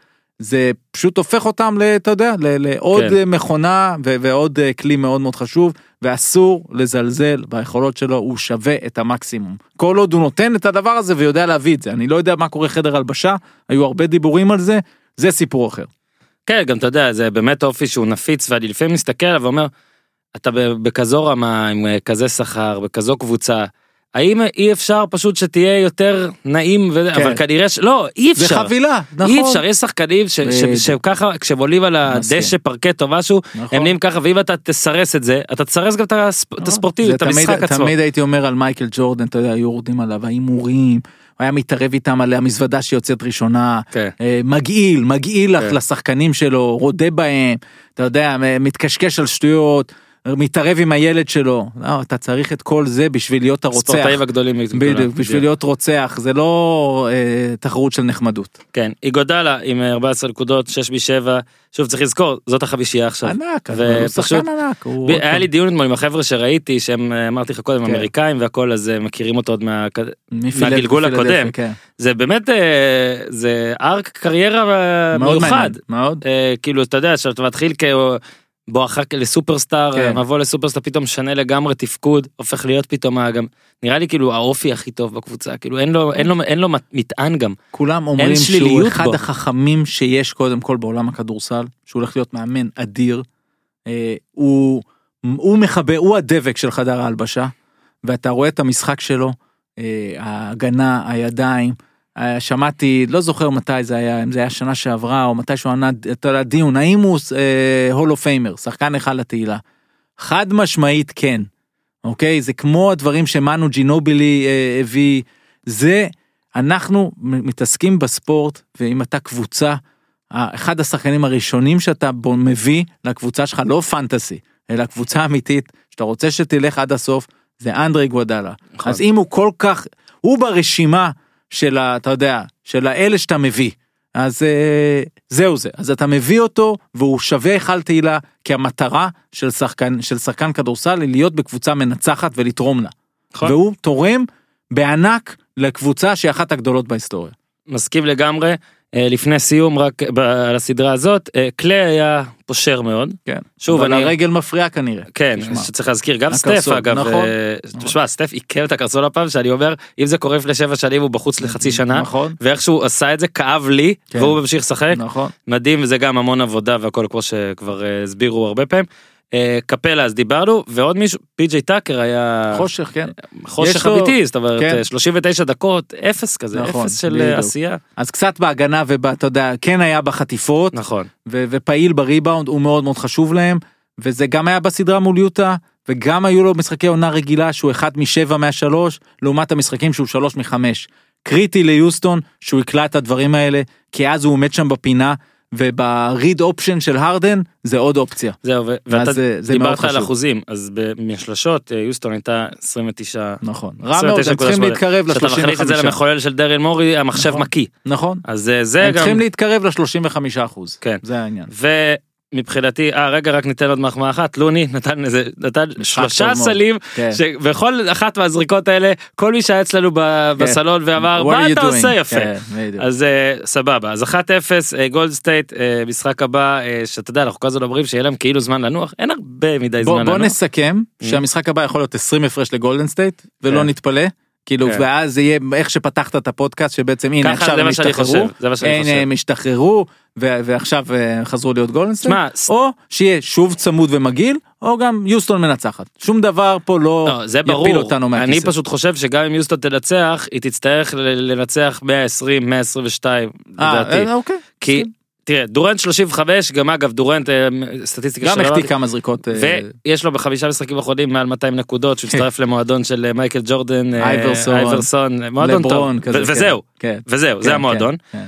זה פשוט הופך אותם ל- אתה יודע לעוד כן. מכונה ו- ועוד אה, כלי מאוד מאוד חשוב ואסור לזלזל ביכולות שלו הוא שווה את המקסימום כל עוד הוא נותן את הדבר הזה ויודע להביא את זה אני לא יודע מה קורה חדר הלבשה היו הרבה דיבורים על זה זה סיפור אחר. כן גם אתה יודע זה באמת אופי שהוא נפיץ ואני לפעמים מסתכל ואומר אתה בכזו רמה עם אה, כזה שכר בכזו קבוצה. האם אי אפשר פשוט שתהיה יותר נעים ו... כן. אבל כנראה שלא אי זה אפשר חבילה נכון. אי אפשר יש שחקנים ש... ש... בדיוק. שככה כשהם עולים על. הדשא פרקט או משהו נכון. הם נהיים ככה ואם אתה תסרס את זה אתה תסרס גם את הספ- את זה את המשחק תמיד, עצמו. תמיד הייתי אומר על מייקל ג'ורדן אתה יודע היו יורדים עליו ההימורים. הוא היה מתערב איתם על המזוודה שיוצאת ראשונה כן. אה, מגעיל מגעיל כן. לשחקנים שלו רודה בהם אתה יודע מתקשקש על שטויות מתערב עם הילד שלו, לא, אתה צריך את כל זה בשביל להיות הרוצח. הספורטאים הגדולים. בדיוק, בשביל להיות רוצח, זה לא אה, תחרות של נחמדות. כן, איגודלה עם 14 נקודות, 6 ב-7, שוב צריך לזכור, זאת החמישייה עכשיו. ענק, ו- הוא פשוט- שחקן ענק. הוא ב- היה פעם, לי דיון אתמול עם החבר'ה שראיתי שהם אה, אמרתי לך קודם כן. אמריקאים והכל אז אה, מכירים אותו עוד מה... מהגלגול הקודם. כן. זה באמת אה, זה ארק קריירה אה, מאוד מיוחד מעניין, מאוד. אה, כאילו אתה יודע שאתה מתחיל כבואכה לסופרסטאר כן. מבוא לסופרסטאר פתאום משנה לגמרי תפקוד הופך להיות פתאום ה- גם נראה לי כאילו האופי הכי טוב בקבוצה כאילו אין לו אין לו אין לו מטען גם כולם אומרים שהוא אחד בו. החכמים שיש קודם כל בעולם הכדורסל, שהוא הולך להיות מאמן אדיר. אה, הוא, הוא מחבר, הוא הדבק של חדר ההלבשה, ואתה רואה את המשחק שלו, אה, ההגנה, הידיים. אה, שמעתי, לא זוכר מתי זה היה, אם זה היה שנה שעברה או מתי שהוא ענה, אתה יודע, דיון, האם הוא הולו פיימר, שחקן אחד לתהילה. חד משמעית כן, אוקיי? זה כמו הדברים שמנו ג'ינובילי אה, הביא, זה, אנחנו מתעסקים בספורט, ואם אתה קבוצה, אחד השחקנים הראשונים שאתה בו מביא לקבוצה שלך, לא פנטסי, אלא קבוצה אמיתית, שאתה רוצה שתלך עד הסוף, זה אנדרי גוודלה. נכון. אז אם הוא כל כך, הוא ברשימה של ה... אתה יודע, של האלה שאתה מביא. אז אה, זהו זה, אז אתה מביא אותו והוא שווה היכל תהילה כי המטרה של שחקן של שחקן כדורסל היא להיות בקבוצה מנצחת ולתרום לה. נכון. והוא תורם בענק לקבוצה שהיא אחת הגדולות בהיסטוריה. מסכים לגמרי לפני סיום רק ב- על הסדרה הזאת אה, קליי היה פושר מאוד כן. שוב, אני- הרגל מפריעה כנראה. כן תשמע. שצריך להזכיר גם סטף אגב נכון, אה, נכון. תשמע סטף עיכב את הקרסול הפעם שאני אומר אם זה קורה לפני שבע שנים הוא בחוץ לחצי שנה נכון. ואיך שהוא עשה את זה כאב לי כן. והוא ממשיך לשחק נכון. מדהים וזה גם המון עבודה והכל כמו שכבר אה, הסבירו הרבה פעמים. אה, קפלה אז דיברנו ועוד מישהו פי.ג'יי טאקר היה חושך כן. חושך לו- אמיתי זאת אומרת כן. אה, 39 דקות אפס כזה נכון, אפס של בדיוק. אה, עשייה אז קצת בהגנה ואתה יודע כן היה בחטיפות נכון ו- ופעיל בריבאונד הוא מאוד מאוד חשוב להם וזה גם היה בסדרה מול יוטה וגם היו לו משחקי עונה רגילה שהוא אחד משבע מהשלוש לעומת המשחקים שהוא שלוש מחמש. קריטי ליוסטון שהוא יקלע את הדברים האלה כי אז הוא עומד שם בפינה ובריד אופשן של הרדן זה עוד אופציה. זהו ו- ואתה זה- זה מאוד דיברת על. אחוזים אז מהשלשות אה, יוסטון הייתה 29 נכון. רע מאוד הם צריכים 29.8. להתקרב כשאתה מכניס את זה ל-35. למחולל של דרל מורי המחשב נכון. מקיא נכון. אז אה, זה הם גם צריכים להתקרב ל-35 אחוז. כן. זה העניין. ומבחינתי אה רגע רק ניתן עוד מחמאה אחת לוני נתן איזה נתן שלושה. סלים כן. שבכל אחת מהזריקות האלה כל מי שהיה אצלנו ב- כן. בסלון ואמר מה אתה doing?" עושה יפה כן. אז אה, סבבה אז 1-0 אה, גולד סטייט משחק הבא אה, שאתה יודע אנחנו כל הזמן אומרים שיהיה להם כאילו זמן לנוח אין הרבה מדי בוא, זמן בוא לנוח. נסכם שהמשחק הבא יכול להיות 20 הפרש לגולדן סטייט ולא כן. נתפלא. כאילו כן. ואז זה יהיה איך שפתחת את הפודקאסט שבעצם הנה עכשיו הם השתחררו, חושב, זה מה שאני הנה חושב. הם השתחררו ועכשיו אה, חזרו להיות ס- או שיהיה שוב צמוד ומגעיל או גם יוסטון מנצחת שום דבר פה לא, לא, זה יפיל ברור, אותנו אני מהכיסא. פשוט חושב שגם אם יוסטון תנצח היא תצטרך לנצח 120 122 אה, לדעתי. אה, אוקיי. כי תראה דורנט 35 גם אגב דורנט אה, סטטיסטיקה גם שלא החטיא כמה זריקות אה, ויש לו בחמישה משחקים אחרונים מעל 200 נקודות שהוא הצטרף למועדון של אה, מייקל ג'ורדן אייברסון, אייברסון מועדון טוב לברון כזה, ו- כן. וזהו כן. וזהו זה כן, המועדון כן,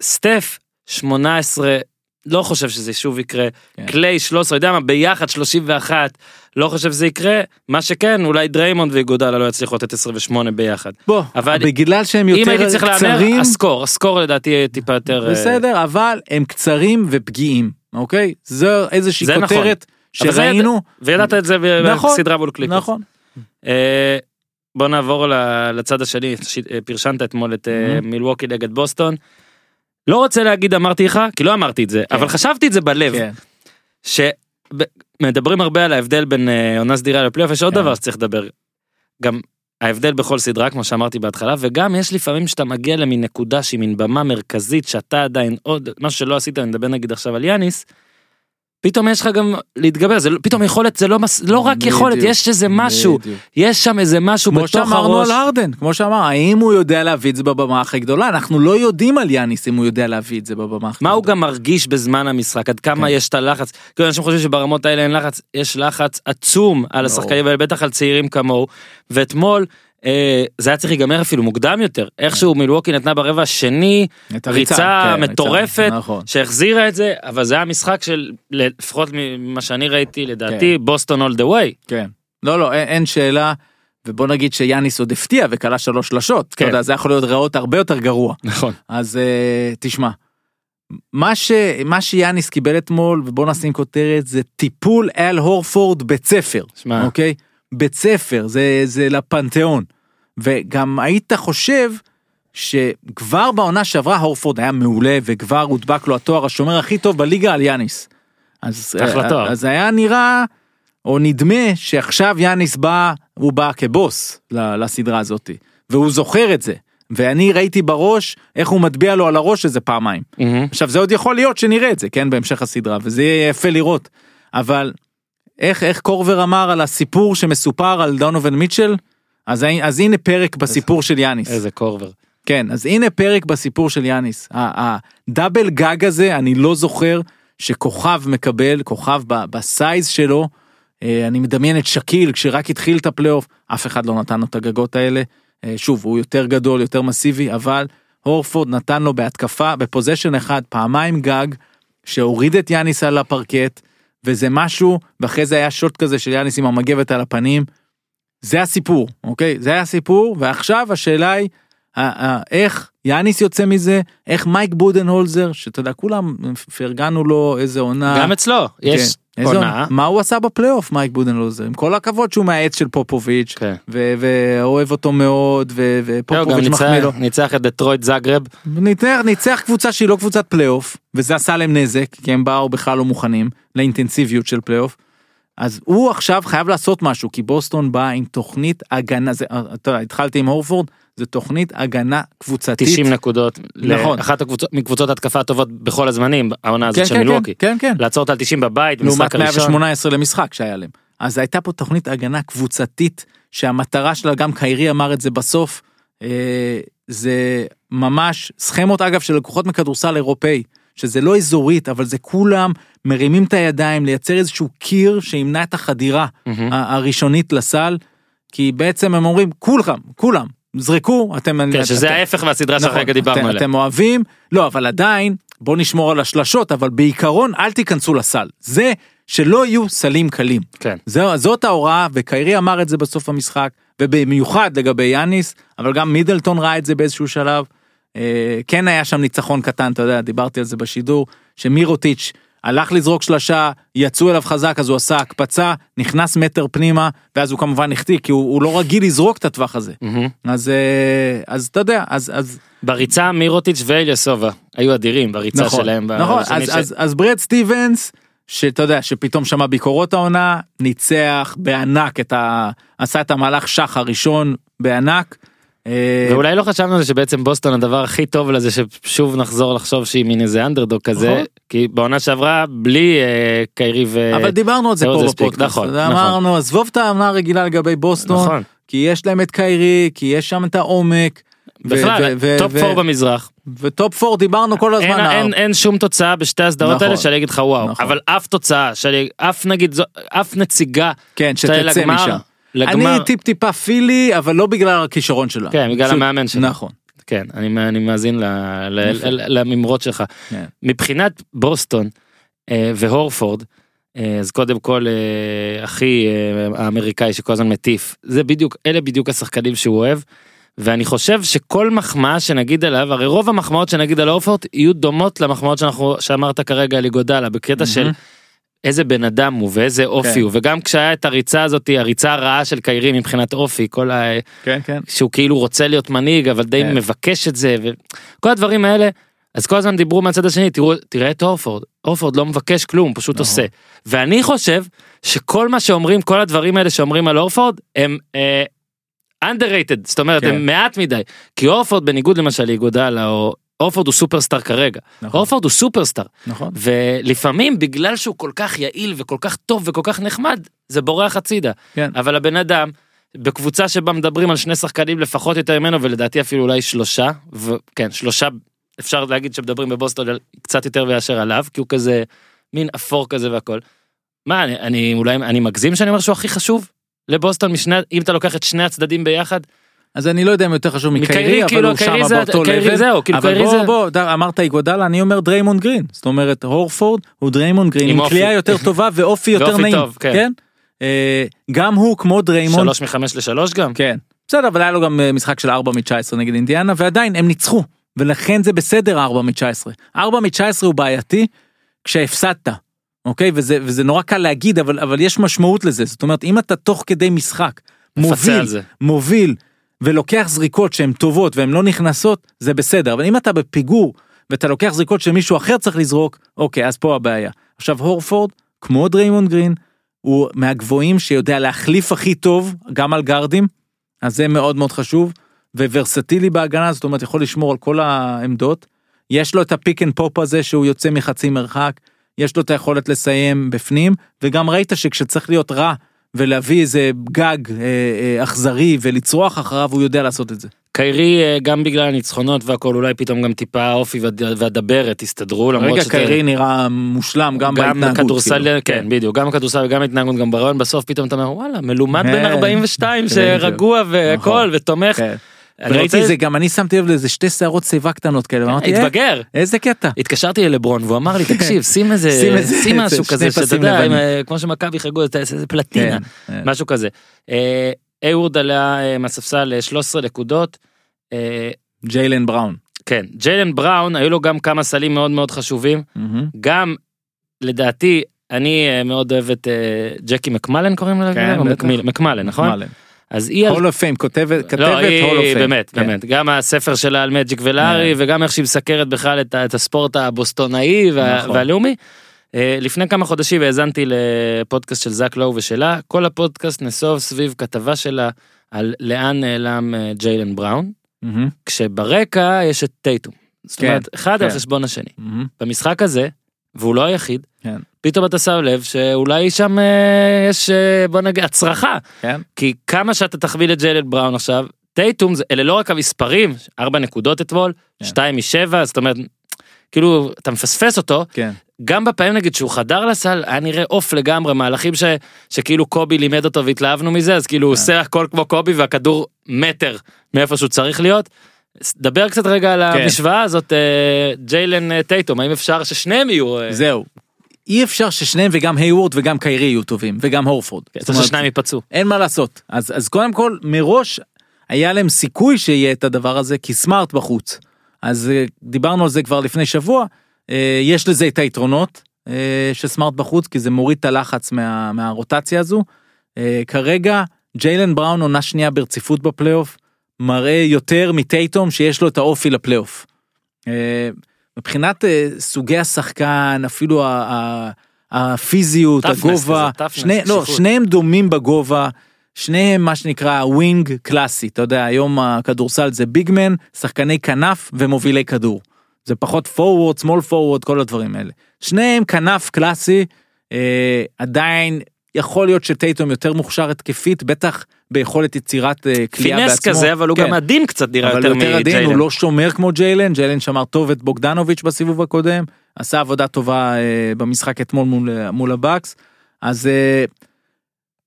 וסטף 18 לא חושב שזה שוב יקרה כן. קליי 13 יודע מה ביחד 31 לא חושב שזה יקרה מה שכן אולי דריימונד ואיגודלה לא יצליחו לתת 28 ביחד בוא, אבל- בגלל שהם אם יותר הייתי צריך להמר קצרים, ה score ה score לדעתי יהיה טיפה יותר אה, בסדר, אבל הם קצרים ופגיעים, אוקיי? זו איזושהי זה נכון. כותרת זה שראינו. וידעת את זה נכון, בסדרה מול קליפרס. נכון. אה, בוא נעבור לצד השני ש- אה, פרשנת אתמול את Mhm. מילווקי נגד בוסטון. לא רוצה להגיד אמרתי לך כי לא אמרתי את זה אבל חשבתי את זה בלב כן. שמדברים הרבה על ההבדל בין אה, עונה סדירה לפלייאוף יש עוד כן. דבר שצריך לדבר. גם ההבדל בכל סדרה כמו שאמרתי בהתחלה וגם יש לפעמים שאתה מגיע למין נקודה שהיא מין במה מרכזית שאתה עדיין עוד משהו שלא עשית אני מדבר נגיד עכשיו על יאניס. פתאום יש לך גם להתגבר זה לא- פתאום יכולת זה לא מס, לא רק בדיוק. יכולת יש איזה משהו בדיוק. יש שם איזה משהו כמו בתוך שאמרנו הראש. על הרדן, כמו שאמר, האם הוא יודע להביא את זה בבמה הכי גדולה? אנחנו לא יודעים על יאניס אם הוא יודע להביא את זה בבמה הכי מה גדולה. הוא גם מרגיש בזמן המשחק עד כמה כן. יש את הלחץ כאילו אנשים חושבים שברמות האלה אין לחץ יש לחץ עצום על השחקנים האלה בטח על צעירים כמוהו ואתמול זה היה צריך להיגמר אפילו מוקדם יותר איכשהו מילווקי נתנה ברבע השני הריצה, ריצה כן, מטורפת נכון. שהחזירה את זה אבל זה היה משחק של לפחות ממה שאני ראיתי לדעתי כן. בוסטון אול דה ווי. כן. לא, לא, אין, אין שאלה. ובוא נגיד שיאניס עוד הפתיע וכלה שלוש שלשות. כן. אתה יודע, זה יכול להיות רעות הרבה יותר גרוע. נכון. אז uh, תשמע, מה, ש, מה שיאניס קיבל אתמול, ובוא נשים כותרת, זה טיפול אל הורפורד בית ספר, שמע. אוקיי? בית ספר, זה, זה לפנתיאון. וגם היית חושב שכבר בעונה שעברה הורפורד היה מעולה, וכבר הודבק לו התואר השומר הכי טוב בליגה על יאניס. אז, אחלה תואר. אז היה נראה, או נדמה, שעכשיו יאניס בא, הוא בא כבוס לסדרה הזאתי, והוא זוכר את זה. ואני ראיתי בראש איך הוא מטביע לו על הראש איזה פעמיים. מהמם. עכשיו זה עוד יכול להיות שנראה את זה כן בהמשך הסדרה וזה יהיה יפה לראות אבל איך איך קורבר אמר על הסיפור שמסופר על דונובל מיטשל אז, אז הנה פרק בסיפור של יאניס איזה קורבר. כן אז הנה פרק בסיפור של יאניס הדאבל גג הזה אני לא זוכר שכוכב מקבל כוכב בסייז שלו אה, אני מדמיין את שאקיל כשרק התחיל את הפלייאוף אף אחד לא נתן לו את הגגות האלה אה, שוב הוא יותר גדול יותר מסיבי אבל הורפורד נתן לו בהתקפה ב possession אחד פעמיים גג שהוריד את יאניס על הפרקט וזה משהו ואחרי זה היה shot כזה של יאניס עם המגבת על הפנים. זה הסיפור אוקיי זה הסיפור ועכשיו השאלה היא ה- ה- איך יאניס יוצא מזה איך מייק בודנהולזר שאתה יודע כולם פרגנו לו איזה עונה גם אצלו יש כן, איזה עונה. עונה מה הוא עשה בפלייאוף מייק בודנהולצר עם כל הכבוד שהוא מהעץ של פופוביץ' כן. ואוהב אותו מאוד גם ופופוביץ' מחמיא לו. ניצח את דטרויט זה גרף. ניצח, ניצח קבוצה שהיא לא קבוצת פלייאוף וזה עשה להם נזק כי הם באו בכלל לא מוכנים לאינטנסיביות של פלייאוף. אז הוא עכשיו חייב לעשות משהו כי בוסטון באה עם תוכנית הגנה זה אתה יודע התחלתי עם הורפורד זה תוכנית הגנה קבוצתית. 90 נקודות. נכון. אחת הקבוצות מקבוצות התקפה הטובות בכל הזמנים העונה הזאת כן, של כן, כן, מילווקי. כן כן לעצור אותה על 90 בבית לעומת במשחק הראשון. 118 למשחק שהיה להם. אז הייתה פה תוכנית הגנה קבוצתית שהמטרה שלה גם קיירי אמר את זה בסוף אה, זה ממש סכמות אגב של לקוחות מכדורסל אירופאי שזה לא אזורית אבל זה כולם מרימים את הידיים לייצר איזשהו קיר שימנע את החדירה. ה- הראשונית לסל כי בעצם הם אומרים כולכם כולם זרקו אתם כן, שזה אתם- ההפך מהסדרה נכון, שהרגע דיברנו עליה. אתם אוהבים, לא, אבל עדיין, בוא נשמור על השלשות, אבל בעיקרון אל תיכנסו לסל. זה שלא יהיו סלים קלים. כן. זו, זאת ההוראה, וקיירי אמר את זה בסוף המשחק, ובמיוחד לגבי יאניס, אבל גם מידלטון ראה את זה באיזשהו שלב. אה, כן היה שם ניצחון קטן, אתה יודע, דיברתי על זה בשידור, שמירוטיץ' הלך לזרוק שלשה, יצאו אליו חזק, אז הוא עשה הקפצה, נכנס מטר פנימה, ואז הוא כמובן החטיא, כי הוא, הוא לא רגיל לזרוק את הטווח הזה. מהמם. אז, אה, אז אתה יודע, אז, אז בריצה מירוטיץ' ואליאסובה היו אדירים בריצה נכון, שלהם. נכון, אז, ש- אז, אז ברד סטיבנס, שאתה יודע, שפתאום שמע ביקורות העונה, ניצח בענק את ה... עשה את המהלך שח הראשון בענק. אה, ואולי לא חשבנו שבעצם בוסטון הדבר הכי טוב לזה ששוב נחזור לחשוב שהיא מין איזה אנדרדוג כזה נכון. כי בעונה שעברה בלי אה, קיירי ו... אבל דיברנו על זה פה בפודקאסט, נכון, נכון. אמרנו עזבוב את העונה הרגילה לגבי בוסטון, נכון. כי יש להם את קיירי, כי יש שם את העומק. בכלל top four במזרח ו top four דיברנו כל הזמן. אין, אין, אין שום תוצאה בשתי הסדרות נכון. האלה שאני אגיד לך וואו נכון. אבל אף תוצאה שאני אף נגיד אף נציגה כן, שתצא משם. לגמר אני טיפ טיפה פילי, אבל לא בגלל הכישרון שלה. כן, בגלל פשוט- המאמן שלה. נכון. כן אני, אני מאזין ל, ל, יפה. ל, לממרות שלך כן. מבחינת בוסטון אה, והורפורד אה, אז קודם כל אה, אחי אה, האמריקאי שכל הזמן מטיף זה בדיוק אלה בדיוק השחקנים שהוא אוהב. ואני חושב שכל מחמאה שנגיד עליו הרי רוב המחמאות שנגיד על הורפורד יהיו דומות למחמאות שאנחנו שאמרת כרגע על איגודלה בקטע של איזה בן אדם הוא ואיזה אופי כן. הוא וגם כשהיה את הריצה הזאת הריצה הרעה של קיירי מבחינת אופי כל ה... כן, כן. שהוא כאילו רוצה להיות מנהיג אבל די כן. מבקש את זה וכל הדברים האלה אז כל הזמן דיברו מהצד השני תראו תראה את אורפורד אורפורד לא מבקש כלום הוא פשוט נכון. עושה ואני חושב שכל מה שאומרים כל הדברים האלה שאומרים על אורפורד הם אה, underrated זאת אומרת כן. הם מעט מדי כי אורפורד בניגוד למשל לאיגודלה או אורפורד הוא סופרסטאר כרגע נכון. אורפורד הוא סופרסטאר נכון. ולפעמים בגלל שהוא כל כך יעיל וכל כך טוב וכל כך נחמד זה בורח הצידה כן. אבל הבן אדם בקבוצה שבה מדברים על שני שחקנים לפחות יותר ממנו ולדעתי אפילו אולי שלושה וכן שלושה אפשר להגיד שמדברים בבוסטון קצת יותר מאשר עליו כי הוא כזה מין אפור כזה והכל. מה אני, אני אולי אני מגזים שאני אומר שהוא הכי חשוב לבוסטון משני אם אתה לוקח את שני הצדדים ביחד אז אני לא יודע אם יותר חשוב מקיירי, אבל כאילו, הוא שם קיירי זה- באותו קיירי level. זהו, כאילו, אבל קיירי בוא, בוא, אמרת איגודלה, אני אומר דריימונד גרין. זאת אומרת, הורפורד הוא דריימונד גרין עם. קליעה יותר טובה ואופי יותר נעים. טוב, כן. אה, גם הוא כמו דריימונד. שלוש מחמש לשלוש גם. כן. בסדר, אבל היה לו גם אה, משחק של 4 מ-19 נגד אינדיאנה, ועדיין הם ניצחו. ולכן זה בסדר 4 מ-19. 4 מ-19 הוא בעייתי כשהפסדת. אוקיי? וזה, וזה נורא קל להגיד, אבל, אבל יש משמעות לזה. זאת אומרת, אם אתה תוך כדי משחק מוביל. מוביל, ולוקח זריקות שהן טובות והן לא נכנסות, זה בסדר. אבל אם אתה בפיגור, ואתה לוקח זריקות שמישהו אחר צריך לזרוק, אוקיי, אז פה הבעיה. עכשיו, הורפורד, כמו דריימונד גרין, הוא מהגבוהים שיודע להחליף הכי טוב, גם על גארדים, אז זה מאוד מאוד חשוב, ורסטילי בהגנה, זאת אומרת, יכול לשמור על כל העמדות. יש לו את ה pick and pop הזה שהוא יוצא מחצי מרחק, יש לו את היכולת לסיים בפנים, וגם ראית שכשצריך להיות רע ולהביא איזה גג אה, אה, אכזרי ולצרוח אחריו, הוא יודע לעשות את זה. קיירי אה, גם בגלל הניצחונות והכל אולי פתאום גם טיפה האופי והד- והדברת הסתדרו למרות רגע שאתה- קיירי נראה מושלם גם, גם בהתנהגות. כאילו. כן בדיוק גם בכדורסל וגם התנהגות גם ברעיון בסוף פתאום אתה אומר וואלה מלומד בן כן. 42 כן, שרגוע והכל נכון. ותומך. אני וראיתי רוצה- את זה גם אני שמתי לב לאיזה שתי שערות שיבה קטנות כאלה ואמרתי "אה, התבגר. איזה קטע. התקשרתי ללברון והוא אמר לי תקשיב שים איזה שים איזה- שים משהו כזה שאתה יודע לבנים." אם, אה, כמו שמכבי חגגו איזה פלטינה כן, כן. משהו כזה. אה, איורד עלה אה, מהספסל אה, 13 נקודות. אה, ג'יילן בראון. כן ג'יילן בראון היו לו גם כמה סלים מאוד מאוד חשובים. גם לדעתי אני אה, מאוד אוהב את אה, ג'קי מקמלן קוראים לה כן. מקמיל- מקמלן נכון. אז היא hall of fame כותבת כתבת לא, היא hall of fame. באמת, כן. באמת, גם הספר שלה על מג'יק ולארי כן. וגם איך שהיא מסקרת בכלל את, את הספורט הבוסטונאי וה, נכון. והלאומי. אה, לפני כמה חודשים האזנתי לפודקאסט של זק לואו ושלה, כל הפודקאסט נסוב סביב כתבה שלה על לאן נעלם אה, ג'יילן בראון, מהמם. כשברקע יש את טייטום. זאת כן, אומרת, אחד על כן. חשבון השני. מהמם. במשחק הזה, והוא לא היחיד, כן. פתאום אתה שם לב שאולי שם אה, יש, אה, בוא נגיד, הצרחה. כן. כי כמה שאתה תכביד את ג'יילן בראון עכשיו, טייטום, זה- אלה לא רק המספרים, ארבע נקודות אתמול, כן. שתיים משבע, זאת אומרת, כאילו, אתה מפספס אותו, כן. גם בפעמים נגיד שהוא חדר לסל, היה נראה עוף לגמרי, מהלכים ש, שכאילו קובי לימד אותו והתלהבנו מזה, אז כאילו הוא עושה הכל כמו קובי והכדור מטר מאיפה שהוא צריך להיות. דבר קצת רגע על כן. המשוואה הזאת, אה, ג'יילן אה, טייטום, האם אפשר ששניהם יהיו, אה, זהו. אי אפשר ששניהם וגם היוורד וגם קיירי יהיו טובים וגם הורפורד. רוצה אומרת, ששניים ייפצעו. אין מה לעשות. אז, אז קודם כל, מראש היה להם סיכוי שיהיה את הדבר הזה, כי סמארט בחוץ. אז אה, דיברנו על זה כבר לפני שבוע, אה, יש לזה את היתרונות אה, של סמארט בחוץ, כי זה מוריד את הלחץ מה, מהרוטציה הזו. כרגע, ג'יילן בראון עונה שנייה ברציפות בפלייאוף, מראה יותר מטייטום שיש לו את האופי לפלייאוף. מבחינת אה, סוגי השחקן, אפילו הפיזיות, הגובה, שני, לא. שניהם דומים בגובה, שניהם מה שנקרא wing קלאסי, אתה יודע, היום הכדורסל זה big man, שחקני כנף ומובילי כדור. זה פחות forward, small forward, כל הדברים האלה. שניהם כנף קלאסי, אה, עדיין יכול להיות שטייטום יותר מוכשר התקפית, בטח ביכולת יצירת אה, קליעה בעצמו. finesse כזה, אבל הוא כן. גם עדין קצת נראה אבל יותר יותר עדין, הוא מג'יילן. לא שומר כמו ג'יילן, ג'יילן שמר טוב את בוגדנוביץ' בסיבוב הקודם, עשה עבודה טובה אה, במשחק אתמול מול, מול הבאקס, אז אה,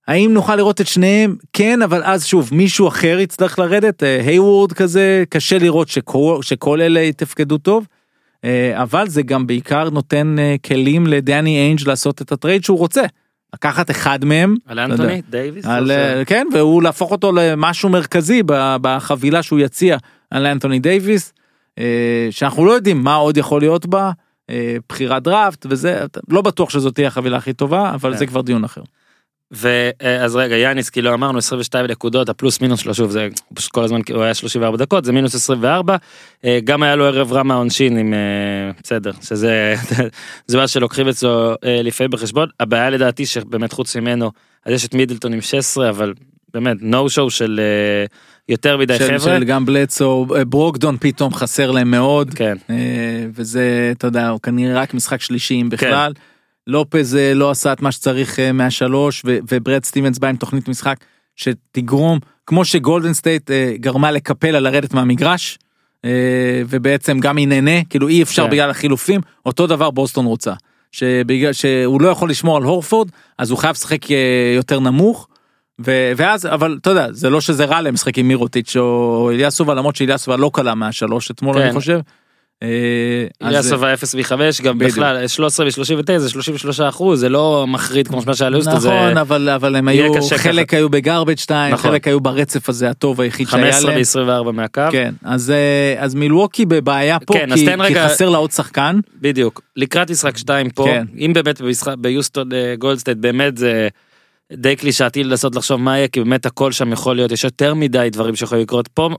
האם נוכל לראות את שניהם? כן, אבל אז שוב, מישהו אחר יצטרך לרדת, אה, הייוורד כזה, קשה לראות שכל, שכל אלה יתפקדו טוב, אה, אבל זה גם בעיקר נותן אה, כלים לדני איינג' לעשות את ה trade שהוא רוצה. לקחת אחד מהם, על אנטוני דייוויס? על, ש- אה, כן, והוא להפוך אותו למשהו מרכזי בחבילה שהוא יציע על אנטוני דייוויס, אה, שאנחנו לא יודעים מה עוד יכול להיות בה, אה, בחירת דראפט וזה, לא בטוח שזאת תהיה החבילה הכי טובה, אבל כן. זה כבר דיון אחר. ואז רגע יאניס כאילו אמרנו 22 נקודות הפלוס מינוס שלו שוב זה פשוט כל הזמן הוא היה 34 דקות זה מינוס 24 אה, גם היה לו ערב רע מהעונשין עם אה, בסדר שזה זה מה שלוקחים אצלו אה, לפעמים בחשבון. הבעיה לדעתי שבאמת חוץ ממנו אז יש את מידלטון עם 16 אבל באמת נו שואו של אה, יותר מדי של, חבר'ה. של גם בלצו, אה, ברוקדון פתאום חסר להם מאוד, כן. אה, וזה, אתה יודע, הוא כנראה רק משחק שלישי אם בכלל. לופז אה, לא עשה את מה שצריך אה, מהשלוש, וברד סטיבנס בא עם תוכנית משחק שתגרום, כמו שגולדן סטייט אה, גרמה לקפלה לרדת מהמגרש, ובעצם גם היא נהנה, כאילו אי אפשר כן. בגלל החילופים, אותו דבר בוסטון רוצה. שבגלל שהוא לא יכול לשמור על הורפורד, אז הוא חייב לשחק יותר נמוך, ו- ואז אבל אתה יודע זה לא שזה רע להם לשחק עם מירוטיץ' או אליאסובה למרות שאליאסובה לא קלה מהשלוש אתמול כן. אני חושב. אז- איליאסובה 0 מ-5 גם. בכלל 13 ו-39 זה 33 אחוז זה לא מחריד כמו מה שהיה ליוסטון נכון אבל אבל הם היו חלק היו ב garbage 2 נכון. חלק היו ברצף הזה הטוב היחיד שהיה 15 להם. ו-24 מהקו כן אז אה, אז מילווקי בבעיה פה כן, כי חסר לה עוד שחקן. בדיוק לקראת משחק 2 פה כן. אם באמת ביוסטון אה, גולדן סטייט באמת זה די קלישאתי לנסות לחשוב מה יהיה כי באמת הכל שם יכול להיות יש יותר מדי דברים שיכולים לקרות פה.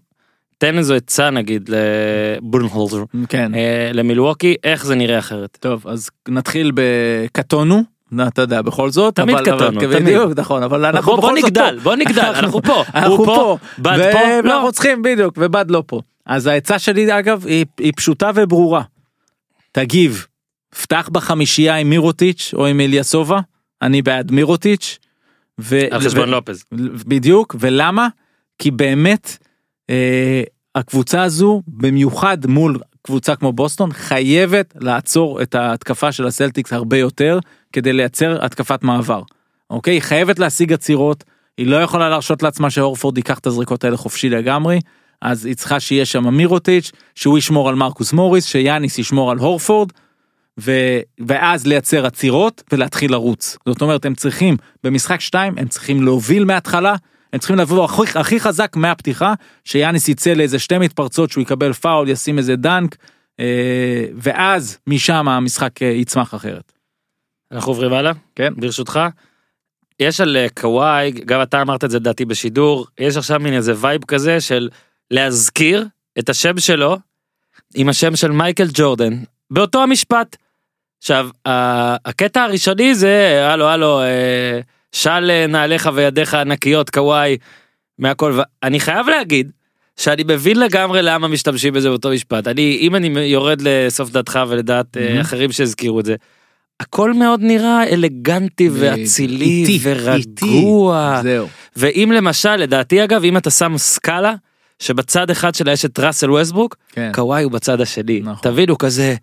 תן איזו עצה נגיד לבודנהולצר כן. אה, למילווקי איך זה נראה אחרת. טוב אז נתחיל בקטנו. אתה יודע בכל זאת תמיד אבל- אבל- קטונו, תמיד. בדיוק נכון אבל אנחנו בוא, בוא נגדל פה. בוא נגדל אנחנו פה אנחנו פה, בד פה לא. ואנחנו צריכים בדיוק ובד לא פה אז העצה שלי אגב היא, היא פשוטה וברורה. תגיב פתח בחמישייה עם מירוטיץ' או עם אליאסובה אני בעד מירוטיץ'. ו... על חשבון ו- לופז. בדיוק ולמה כי באמת הקבוצה הזו במיוחד מול קבוצה כמו בוסטון חייבת לעצור את ההתקפה של הסלטיקס הרבה יותר כדי לייצר התקפת מעבר. אוקיי היא חייבת להשיג עצירות היא לא יכולה להרשות לעצמה שהורפורד ייקח את הזריקות האלה חופשי לגמרי אז היא צריכה שיהיה שם מירוטיץ' שהוא ישמור על מרקוס מוריס שיאניס ישמור על הורפורד. ו... ואז לייצר עצירות ולהתחיל לרוץ זאת אומרת הם צריכים במשחק 2 הם צריכים להוביל מההתחלה הם צריכים לבוא הכי, הכי חזק מהפתיחה שיאניס יצא לאיזה שתי מתפרצות שהוא יקבל פאול ישים איזה דנק אה, ואז משם המשחק אה, יצמח אחרת. אנחנו עוברים הלאה כן. ברשותך. יש על אה, קוואי גם אתה אמרת את זה לדעתי בשידור יש עכשיו מין איזה vibe כזה של להזכיר את השם שלו עם השם של מייקל ג'ורדן באותו המשפט. עכשיו הקטע הראשוני זה הלו הלו אה, של אה, נעליך וידיך ענקיות קוואי מהכל ואני חייב להגיד שאני מבין לגמרי למה משתמשים בזה באותו משפט אני אם אני יורד לסוף דעתך ולדעת אה, מהמם. אחרים שהזכירו את זה. הכל מאוד נראה אלגנטי ואצילי איטי, ורגוע זהו. ואם למשל לדעתי אגב אם אתה שם סקאלה שבצד אחד שלה יש את ראסל ווסטברוק כן. קוואי הוא בצד השני נכון. תבינו כזה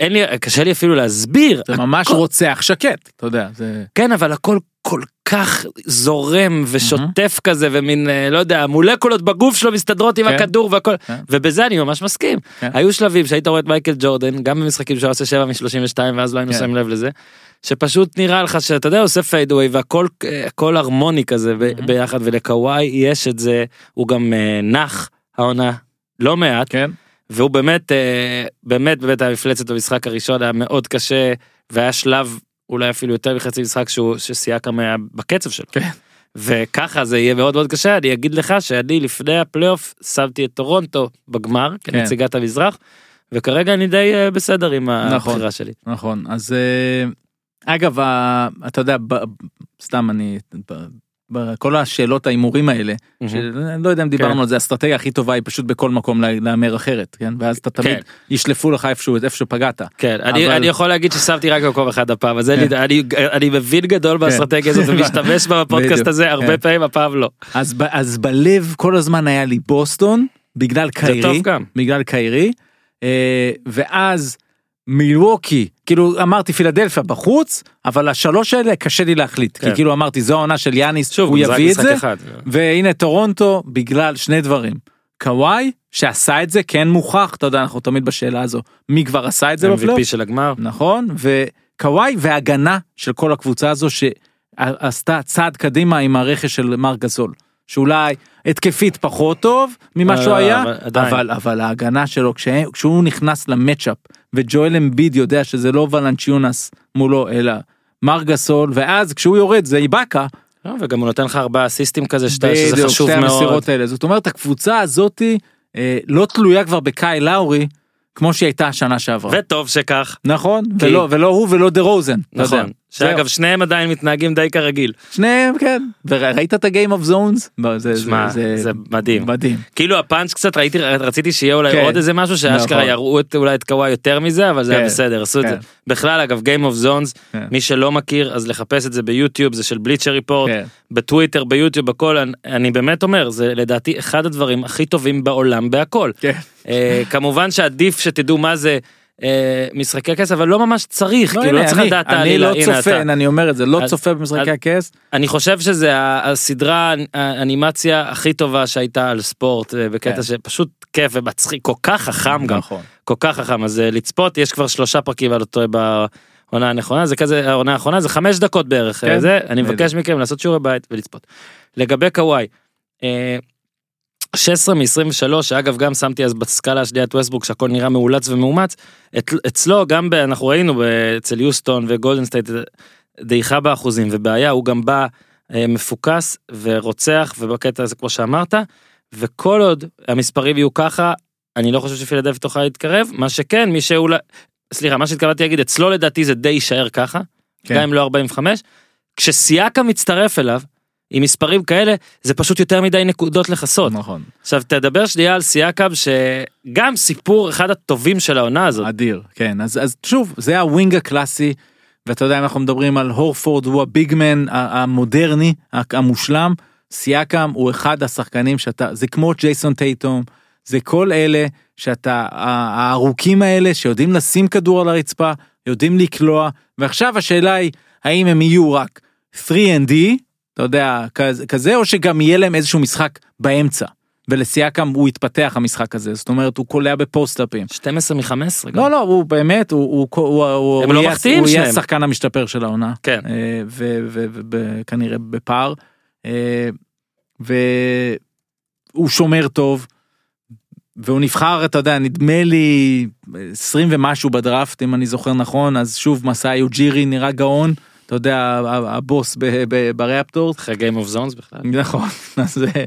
אין לי קשה לי אפילו להסביר זה ממש הכל- רוצח שקט אתה יודע זה כן אבל הכל כל כך זורם ושוטף כזה ומין אה, לא יודע המולקולות בגוף שלו מסתדרות עם כן. הכדור והכל כן. ובזה אני ממש מסכים כן. היו שלבים שהיית רואה את מייקל ג'ורדן גם במשחקים שהוא עושה 7 מ-32 ואז לא היינו כן. שמים לב לזה. שפשוט נראה לך שאתה יודע עושה fadeaway והכל אה, הכל הרמוני כזה ב- ביחד ולקוואי יש את זה הוא גם אה, נח העונה לא מעט כן והוא באמת באמת באמת המפלצת במשחק הראשון היה מאוד קשה והיה שלב אולי אפילו יותר מחצי משחק שהוא שסייקם היה בקצב שלו. כן. וככה זה יהיה מאוד מאוד קשה אני אגיד לך שאני לפני הפלייאוף שמתי את טורונטו בגמר כן. כנציגת המזרח וכרגע אני די אה, בסדר עם נכון. הבחירה שלי. נכון אז אה, אגב אתה יודע סתם אני בכל השאלות ההימורים האלה שאני לא יודע אם דיברנו כן. על זה האסטרטגיה הכי טובה היא פשוט בכל מקום לה- להמר אחרת כן ואז אתה תמיד כן. ישלפו לך איפשהו איפה שפגעת כן, אני, אבל- אני יכול להגיד ששמתי רק במקום אחד הפעם, אז כן. אני, אני מבין גדול באסטרטגיה הזאת ומשתמש בה בפודקאסט הזה הרבה כן. פעמים, הפעם לא. אז אז בלב כל הזמן היה לי בוסטון בגלל קיירי. בגלל קיירי אה, ואז מילווקי כאילו אמרתי פילדלפיה בחוץ אבל השלוש האלה קשה לי להחליט כן. כי כאילו אמרתי זו העונה של יאניס שוב, הוא יביא את זה אחד. והנה טורונטו בגלל שני דברים קוואי שעשה את זה כן מוכח אתה יודע אנחנו תמיד בשאלה הזו מי כבר עשה את זה MVP בפלייאוף של הגמר. נכון וקוואי והגנה של כל הקבוצה הזו שעשתה צעד קדימה עם הרכש של מר גזול שאולי התקפית פחות טוב ממה אה, שהוא היה אבל עדיין. אבל אבל ההגנה שלו כשה- כשהוא נכנס למצ'אפ וג'ואל אמביד יודע שזה לא ולנצ'יונס מולו אלא מר גסול ואז כשהוא יורד זה איבאקה לא, וגם הוא נותן לך ארבעה אסיסטים כזה שזה חשוב מאוד. המסירות האלה זאת אומרת הקבוצה הזאתי אה, לא תלויה כבר בקאי לאורי כמו שהיא הייתה השנה שעברה וטוב שכך. נכון כי- ולא ולא הוא ולא דה רוזן. נכון. שאגב שניהם עדיין מתנהגים די כרגיל. שניהם כן וראית את הגיים אוף זונס שמע, זה מדהים. מדהים כאילו הפאנץ' קצת ראיתי רציתי שיהיה אולי כן. עוד איזה משהו שאשכרה נכון. יראו את אולי את קוואי יותר מזה אבל זה היה כן. בסדר עשו את זה. כן. בכלל אגב Game of Zones כן. מי שלא מכיר אז לחפש את זה ביוטיוב זה של בליצ'ר ריפורט כן. בטוויטר ביוטיוב הכל אני- אני באמת אומר זה לדעתי אחד הדברים הכי טובים בעולם בהכל. כן. אה, כמובן שעדיף שתדעו מה זה משחקי כס אבל לא ממש צריך לא, כאילו לא הנה, צריך אני- לדעת אני העלילה. לא הנה, צופה, אתה- אני אומר את זה, לא אז- צופה במשחקי הכס. אני חושב שזה הסדרה האנימציה הכי טובה שהייתה על ספורט אה, בקטע כן. שפשוט כיף ומצחיק כל כך חכם גם נכון. כל כך חכם אז אה, לצפות יש כבר שלושה פרקים על אותו בעונה הנכונה זה כזה העונה האחרונה זה חמש דקות בערך כן, אה, זה אני. מבקש מכם לעשות שיעורי בית ולצפות. לגבי קוואי. אה, 16 מ-23 שאגב גם שמתי אז בסקאלה השנייה את ווסטברוק שהכל נראה מאולץ ומאומץ את, אצלו גם ב, אנחנו ראינו אצל יוסטון וגולדן סטייט דעיכה באחוזים ובעיה הוא גם בא אה, מפוקס ורוצח ובקטע הזה כמו שאמרת וכל עוד המספרים יהיו ככה אני לא חושב שפילדלפי תוכל להתקרב מה שכן מי שאולי סליחה מה שהתכוונתי להגיד אצלו לדעתי זה די יישאר ככה כן. גם אם לא 45 כשסיאקה מצטרף אליו עם מספרים כאלה זה פשוט יותר מדי נקודות לכסות. נכון. עכשיו תדבר שנייה על סיאקב שגם סיפור אחד הטובים של העונה הזאת. אדיר, כן, אז, אז שוב, זה הווינג הקלאסי, ואתה יודע, אם אנחנו מדברים על הורפורד, הוא הביגמן המודרני, המושלם, סיאקם הוא אחד השחקנים שאתה, זה כמו ג'ייסון טייטום, זה כל אלה שאתה, הארוכים האלה שיודעים לשים כדור על הרצפה, יודעים לקלוע, ועכשיו השאלה היא, האם הם יהיו רק 3&D, אתה יודע, כזה, כזה, או שגם יהיה להם איזשהו משחק באמצע. ולסיאקם הוא התפתח המשחק הזה, זאת אומרת הוא קולע בפוסט-אפים. 12 מ-15 לא לא הוא באמת הוא הוא הוא הוא הם הוא לא יהיה- הוא יהיה. השחקן המשתפר של העונה כן. אה, וכנראה בפער אה, והוא שומר טוב והוא נבחר אתה יודע נדמה לי 20 ומשהו בדראפט אם אני זוכר נכון אז שוב מסאי אוג'ירי נראה גאון אתה יודע הבוס ב- ב- ברפטורס אחרי Game of Zones בכלל. נכון אז אה,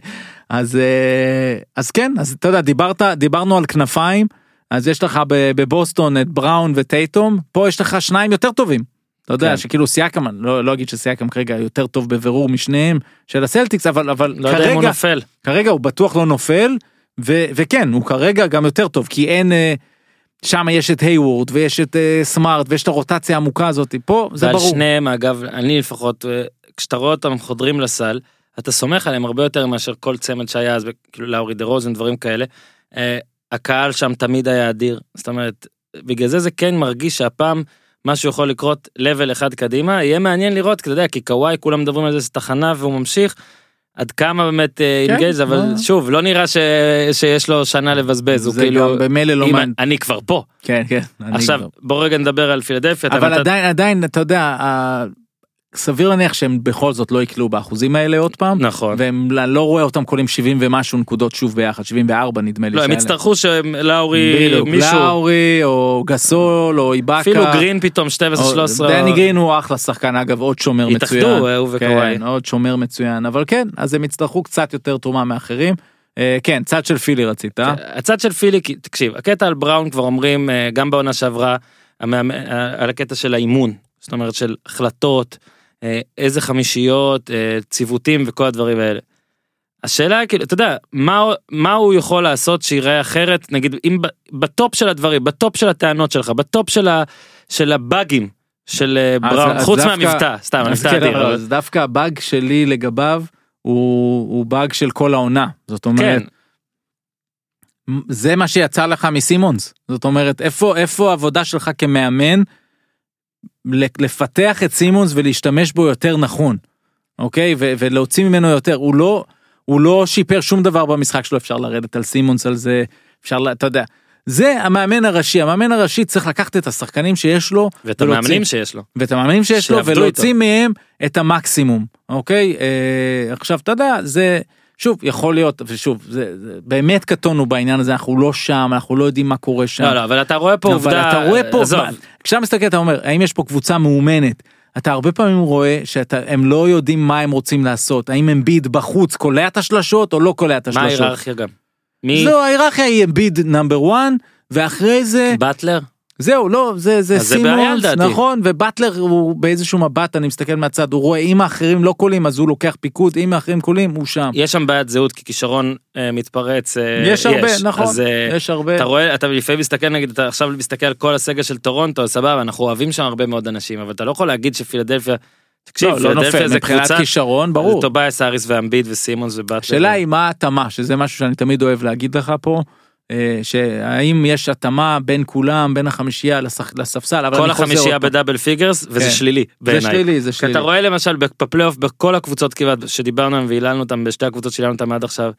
אז אה, אז כן אז אתה יודע דיברת דיברנו על כנפיים אז יש לך בבוסטון את בראון וטייטום פה יש לך שניים יותר טובים. אתה יודע כן. שכאילו סייקם אני לא לא אגיד שסייקם כרגע יותר טוב בבירור משניהם של הסלטיקס אבל אבל לא יודע אם הוא כרגע נופל. כרגע הוא בטוח לא נופל ו- וכן הוא כרגע גם יותר טוב כי אין. שם יש את היוורד ויש את אה, סמארט ויש את הרוטציה העמוקה הזאת פה זה ברור. שניהם אגב אני לפחות אה, כשאתה רואה אותם חודרים לסל אתה סומך עליהם הרבה יותר מאשר כל צמד שהיה אז כאילו לאורי דה רוזן דברים כאלה. אה, הקהל שם תמיד היה אדיר זאת אומרת בגלל זה זה כן מרגיש שהפעם משהו יכול לקרות לבל אחד קדימה יהיה מעניין לראות כי אתה יודע כי קוואי כולם מדברים על זה זה תחנה והוא ממשיך. עד כמה באמת כן, אינגייז אבל לא. שוב לא נראה ש... שיש לו שנה לבזבז הוא כאילו במילא לא מעניין. אני כבר פה כן כן. עכשיו. בוא רגע נדבר על פילדלפיה אבל עדיין עדיין אתה יודע סביר להניח שהם בכל זאת לא יקלעו באחוזים האלה עוד פעם נכון והם לא רואה אותם קולים 70 ומשהו נקודות שוב ביחד 74 נדמה לי. לא, הם יצטרכו שלאורי, להם. בדיוק, מישהו, לאורי או גסול או איבאקה. אפילו גרין פתאום או- 12-13. דני גרין הוא אחלה שחקן אגב עוד שומר התאחדו, מצוין. הוא וקוואי. כן, עוד שומר מצוין אבל כן אז הם יצטרכו קצת יותר תרומה מאחרים. אה, כן צד של פילי רצית. אה? הצד של פילי, תקשיב, הקטע על בראון כבר אומרים, אה, גם בעונה שעברה, אה, על הקטע של האימון, זאת אומרת של החלטות, אה, איזה חמישיות, אה, ציוותים וכל הדברים האלה. השאלה היא כאילו, אתה יודע, מה, מה הוא יכול לעשות שיראה אחרת, נגיד, אם ב top של הדברים, ב top של הטענות שלך, ב top של, ה, של הבאגים של אה, בראון, חוץ דווקא- מהמבטא, סתם, המבטא כן, אדיר. אבל אבל- אז דווקא הבאג שלי לגביו הוא הוא באג של כל העונה זאת אומרת. כן, זה מה שיצא לך מסימונס זאת אומרת איפה איפה העבודה שלך כמאמן לפתח את סימונס ולהשתמש בו יותר נכון אוקיי? ו- ולהוציא ממנו יותר. הוא לא הוא לא שיפר שום דבר במשחק שלו אפשר לרדת על סימונס על זה אפשר ל- אתה יודע. זה המאמן הראשי. המאמן הראשי צריך לקחת את השחקנים שיש לו ואת ולהוציא- המאמנים שיש לו. ואת המאמנים שיש לו ולהוציא מהם את המקסימום אוקיי? אה, עכשיו אתה יודע זה שוב יכול להיות ושוב זה, זה באמת קטונו בעניין הזה אנחנו לא שם אנחנו לא יודעים מה קורה שם. לא, לא, אבל אתה רואה פה אבל עובדה, אתה רואה פה עזוב, כשאתה מסתכל אתה אומר האם יש פה קבוצה מאומנת אתה הרבה פעמים רואה שהם לא יודעים מה הם רוצים לעשות האם אמביד בחוץ קולע את השלשות או לא קולע את מה השלשות. ההיררכיה גם? מי? זהו ההיררכיה היא אמביד number 1 ואחרי זה באטלר? זהו לא זה זה סימונס. נכון ובטלר הוא באיזשהו מבט אני מסתכל מהצד הוא רואה אם האחרים לא קולעים אז הוא לוקח פיקוד אם האחרים קולעים הוא שם. יש שם בעיית זהות כי כישרון אה, מתפרץ. אה, יש הרבה נכון אז, אה, יש הרבה אתה רואה, אתה לפעמים מסתכל נגיד, אתה עכשיו מסתכל על כל הסגל של טורונטו, סבבה, אנחנו אוהבים שם הרבה מאוד אנשים, אבל אתה לא יכול להגיד שפילדלפיה, תקשיב, לא, לא נופל זה מבחינת כישרון ברור. טוביאס האריס ואמביד וסימונס ובטלר. השאלה היא מה ההתאמה שזה משהו שאני תמיד אוהב להגיד לך פה שהאם יש התאמה בין כולם, בין החמישייה לשח- לספסל, אבל כל החמישייה. ב double figures וזה כן. שלילי זה בעיניי. שלילי, זה שלילי. אתה רואה למשל בפלייאוף בכל הקבוצות כמעט שדיברנו עליהן והיללנו אותם בשתי הקבוצות שהיללנו אותם עד עכשיו.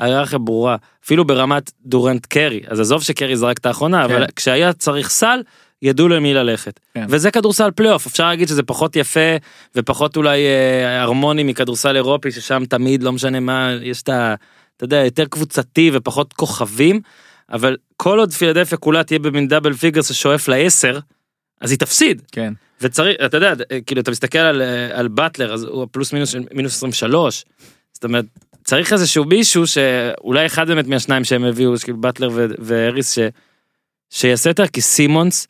ההיררכיה ברורה אפילו ברמת דורנט קרי אז עזוב שקרי זרק את האחרונה אבל כן. כשהיה צריך סל ידעו למי ללכת כן. וזה כדורסל פלייאוף אפשר להגיד שזה פחות יפה ופחות אולי אה, הרמוני מכדורסל אירופי ששם תמיד לא משנה מה יש את ה... אתה יודע יותר קבוצתי ופחות כוכבים אבל כל עוד פילדלפיה כולה תהיה במין double figures ששואף לעשר אז היא תפסיד. כן. וצריך אתה יודע כאילו אתה מסתכל על על באטלר אז הוא פלוס מינוס של מינוס 23 זאת אומרת צריך איזשהו מישהו שאולי אחד באמת מהשניים שהם הביאו כאילו באטלר ו- והריס ש, שיעשה יותר כי סימונס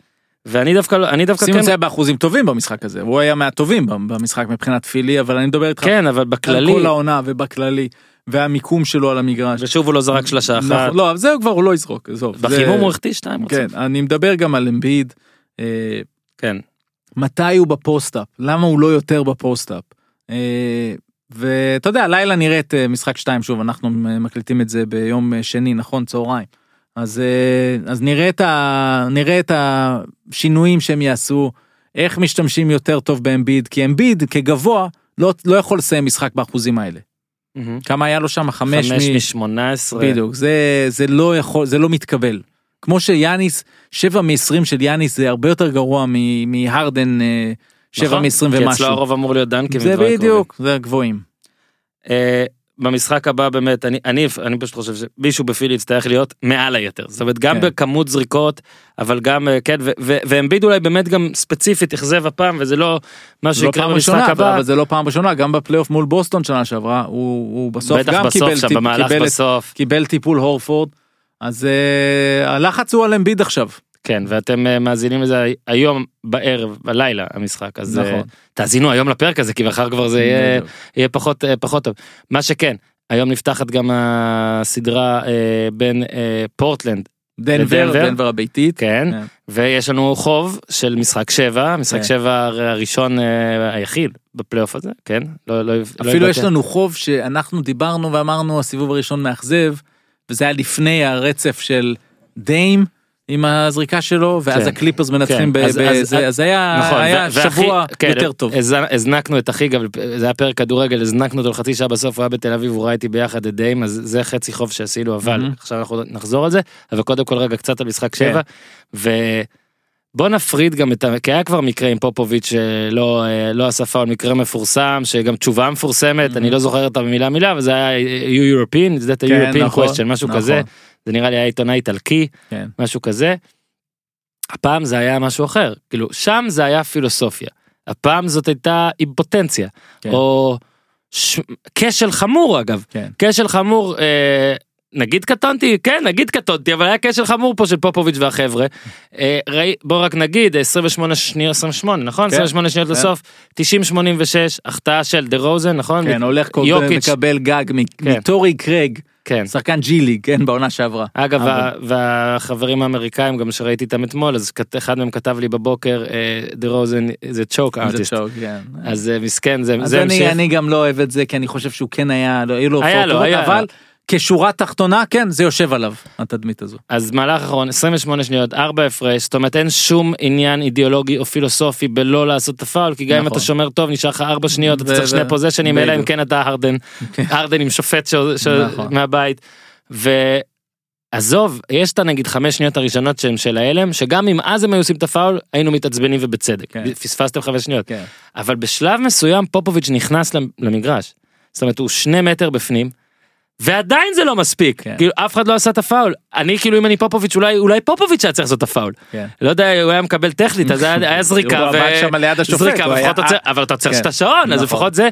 ואני דווקא לא- אני דווקא סימונס כן היה באחוזים טובים במשחק הזה, הוא היה מהטובים במשחק מבחינת פילי, אבל אני מדבר איתך כן אבל על בכללי כל העונה ובכללי, והמיקום שלו על המגרש. ושוב הוא לא זרק שלשה אחת נכון, לא, זהו כבר הוא לא יזרוק, עזוב. בחימום הוא החטיא שתיים כן, אני מדבר גם על אמביד. אה, כן מתי הוא ב post-up? למה הוא לא יותר ב post-up? אה, ואתה יודע, לילה נראית אה, משחק 2 שוב, אנחנו מקליטים את זה ביום שני, נכון? צהריים. אז, אז נראה, את ה, נראה את השינויים שהם יעשו, איך משתמשים יותר טוב באמביד, כי אמביד כגבוה לא, לא יכול לסיים משחק באחוזים האלה. מהמם. כמה היה לו שם? חמש, חמש מ... משמונה עשרה בדיוק, זה, זה לא יכול, זה לא מתקבל. כמו שיאניס, 7 מ-20 של יאניס זה הרבה יותר גרוע מהרדן אה, 7 נכון, מ-20 כי אצלו ומשהו. הרוב אמור להיות דנקים זה בדיוק, זה הגבוהים. אה, במשחק הבא באמת אני אני אני פשוט חושב שמישהו בפילי יצטרך להיות מעל היתר זאת אומרת גם כן. בכמות זריקות אבל גם אה, כן ואמביד אולי באמת גם ספציפית אכזב הפעם וזה לא מה לא שיקרה פעם במשחק הבא אבל זה לא פעם ראשונה, גם בפלייאוף מול בוסטון שנה שעברה, הוא הוא בסוף גם בסוף קיבל שם טיפ- קיבל בסוף קיבל טיפול הורפורד. אז אה, הלחץ הוא על אמביד עכשיו. כן ואתם אה, מאזינים לזה היום בערב בלילה המשחק אז אה, נכון. תאזינו היום לפרק הזה כי מחר כבר זה יהיה. יהיה פחות אה, פחות טוב מה שכן היום נפתחת גם הסדרה בין פורטלנד דנבר. דנבר הביתית. כן כן. ויש לנו חוב של משחק שבע משחק כן. שבע הראשון היחיד בפלייאוף הזה כן לא לא לא אפילו יש התבטא. לנו חוב שאנחנו דיברנו ואמרנו הסיבוב הראשון מאכזב, וזה היה לפני הרצף של דיים עם הזריקה שלו, ואז כן. הקליפרס מנצחים כן, אז- אז- בזה, אז היה נכון, היה ו- והכי- שבוע כן, יותר טוב. הז- הזנקנו את אחי גם זה היה פרק כדורגל הזנקנו אותו לחצי שעה בסוף הוא היה בתל אביב הוא ראה איתי ביחד את דיים אז זה חצי חוב שעשינו אבל מהמם. עכשיו אנחנו נחזור על זה אבל קודם כל רגע קצת על משחק כן. שבע. ובוא נפריד גם את ה... כי היה כבר מקרה עם פופוביץ' שלא אה, לא עשה פאול מקרה מפורסם שגם תשובה מפורסמת אני לא זוכר אותה במילה מילה אבל זה היה you European זה כן, European נכון, question משהו נכון. כזה זה נראה לי היה עיתונאי איטלקי כן. משהו כזה. הפעם זה היה משהו אחר כאילו שם זה היה פילוסופיה הפעם זאת הייתה אימפוטנציה כן. או ש... כשל חמור אגב כן. כשל חמור אה, נגיד קטונתי כן נגיד קטונתי אבל היה כשל חמור פה של פופוביץ' והחבר'ה אה, ראי, בוא רק נגיד 28 שניות 28 נכון כן, 28 שניות כן. לסוף 90 86 החטאה של דה רוזן נכון כן, הולך כל יוקיץ'. מקבל גג מ- כן. מטורי קרייג, כן שחקן ג'י ליג, כן, בעונה שעברה. אגב אבל- וה- והחברים האמריקאים גם שראיתי איתם אתמול אז אחד מהם כתב לי בבוקר דה רוזן זה צ'וק זה ארטיסט שוק, כן. אז אה, מסכן זה אז זה אני, המשך אני גם לא אוהב את זה כי אני חושב שהוא כן היה, לא, היו לו הופעות. אבל כשורה תחתונה כן זה יושב עליו התדמית הזו. אז מהלך אחרון 28 שניות 4 הפרש זאת אומרת אין שום עניין אידיאולוגי או פילוסופי בלא לעשות את הפאול כי גם אם נכון. אתה שומר טוב נשאר לך 4 שניות אתה צריך שני פוזיישנים אלא אם. כן אתה הרדן כן. הרדן עם שופט ש- ש- נכון. מהבית. ועזוב יש את הנגיד חמש שניות הראשונות שהם של ההלם שגם אם אז הם היו עושים את הפאול היינו מתעצבנים ובצדק כן. פספסתם חמש שניות כן. אבל בשלב מסוים פופוביץ' נכנס למ- למגרש. זאת אומרת הוא שני מטר בפנים. ועדיין זה לא מספיק כן. כאילו אף אחד לא עשה את הפאול אני כאילו אם אני פופוביץ' אולי אולי פופוביץ' היה צריך לעשות את הפאול כן. לא יודע הוא היה מקבל טכנית אז היה, היה זריקה הוא עמד שם ליד השופט, זריקה, היה- צריך- אבל אתה צריך כן. את השעון אז נכון. לפחות זה.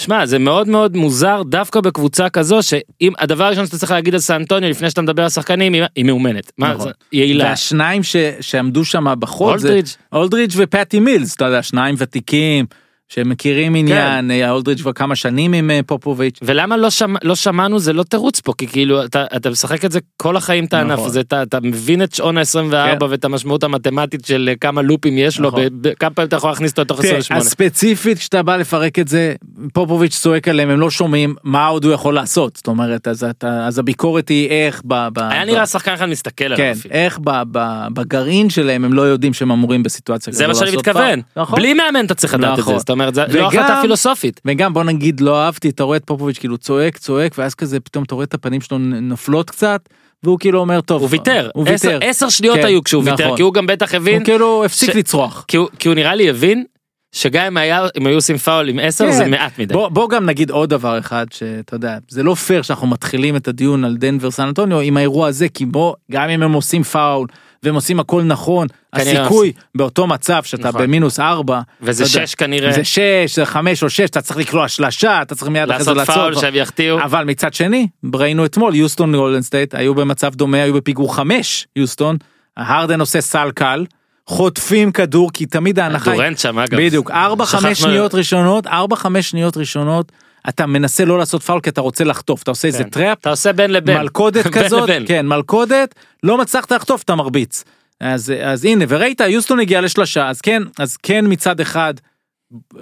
שמע זה מאוד מאוד מוזר דווקא בקבוצה כזו שאם הדבר הראשון שאתה צריך להגיד על סן אנטוניו לפני שאתה מדבר על שחקנים היא- מאומנת. מה, נכון. זה- יעילה. והשניים ש, שעמדו שם בחוד זה אולדריץ'. אולדריץ' ופטי מילס אתה יודע שניים ותיקים שהם מכירים עניין, אה, אולדריץ' כבר כמה שנים עם אה, פופוביץ'. ולמה לא, שמע, לא שמענו זה לא תירוץ פה כי כאילו אתה, אתה משחק את זה כל החיים את הענף נכון. הזה אתה, אתה מבין את שעון ה-24 כן. ואת המשמעות המתמטית של אה, כמה לופים יש לו נכון. ב- ב- כמה פעמים אתה יכול להכניס אותו לתוך תראה, 28. אז ספציפית כשאתה בא לפרק את זה, פופוביץ' צועק עליהם, הם לא שומעים מה עוד הוא יכול לעשות. זאת אומרת, אז, אתה, אז הביקורת היא איך ב... ב היה ב- נראה שחקן אחד מסתכל עליו כן, אפילו. איך ב, ב, בגרעין שלהם הם לא יודעים שהם אמורים בסיטואציה זה מה כזו שאני לעשות מתכוון. נכון. בלי מאמן אתה צריך לדעת את נכון. זה זאת אומרת זה וגם- לא החלטה פילוסופית. וגם בוא נגיד לא אהבתי אתה רואה את פופוביץ' כאילו צועק צועק ואז כזה פתאום אתה רואה את הפנים שלו נופלות קצת והוא כאילו אומר טוב הוא ויתר הוא עשר- ויתר עשר שניות כן, היו כשהוא ויתר נכון. כי הוא גם בטח הבין הוא כאילו הפסיק ש- לצרוח. כי הוא- כי הוא נראה לי הבין שגם אם היה אם היו עושים פאול עם 10 כן. זה מעט מדי. בוא, בוא גם נגיד עוד דבר אחד שאתה יודע זה לא פייר שאנחנו מתחילים את הדיון על דנבר סן אנטוניו עם האירוע הזה כי בוא גם אם הם עושים פאול והם עושים הכל נכון הסיכוי באותו מצב שאתה נכון. במינוס ארבע וזה אתה יודע, 6 כנראה זה שש זה חמש או שש אתה צריך לקלוע שלשה אתה צריך מיד אחרי זה לעשות פאול שהם יחטיאו. אבל מצד שני ראינו אתמול יוסטון גולדן סטייט היו במצב דומה היו בפיגור חמש יוסטון הרדן עושה סל קל חוטפים כדור כי תמיד ההנחה דורנט שם אגב. בדיוק ארבע חמש שכחנו- שניות ראשונות ארבע חמש שניות ראשונות אתה מנסה לא לעשות פאול כי אתה רוצה לחטוף אתה עושה איזה כן. trap אתה עושה בין לבין. מלכודת בין כזאת לבין. כן מלכודת לא מוצלחת לחטוף אתה מרביץ אז אז הנה וראית יוסטון הגיע לשלושה אז כן אז כן מצד אחד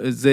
זה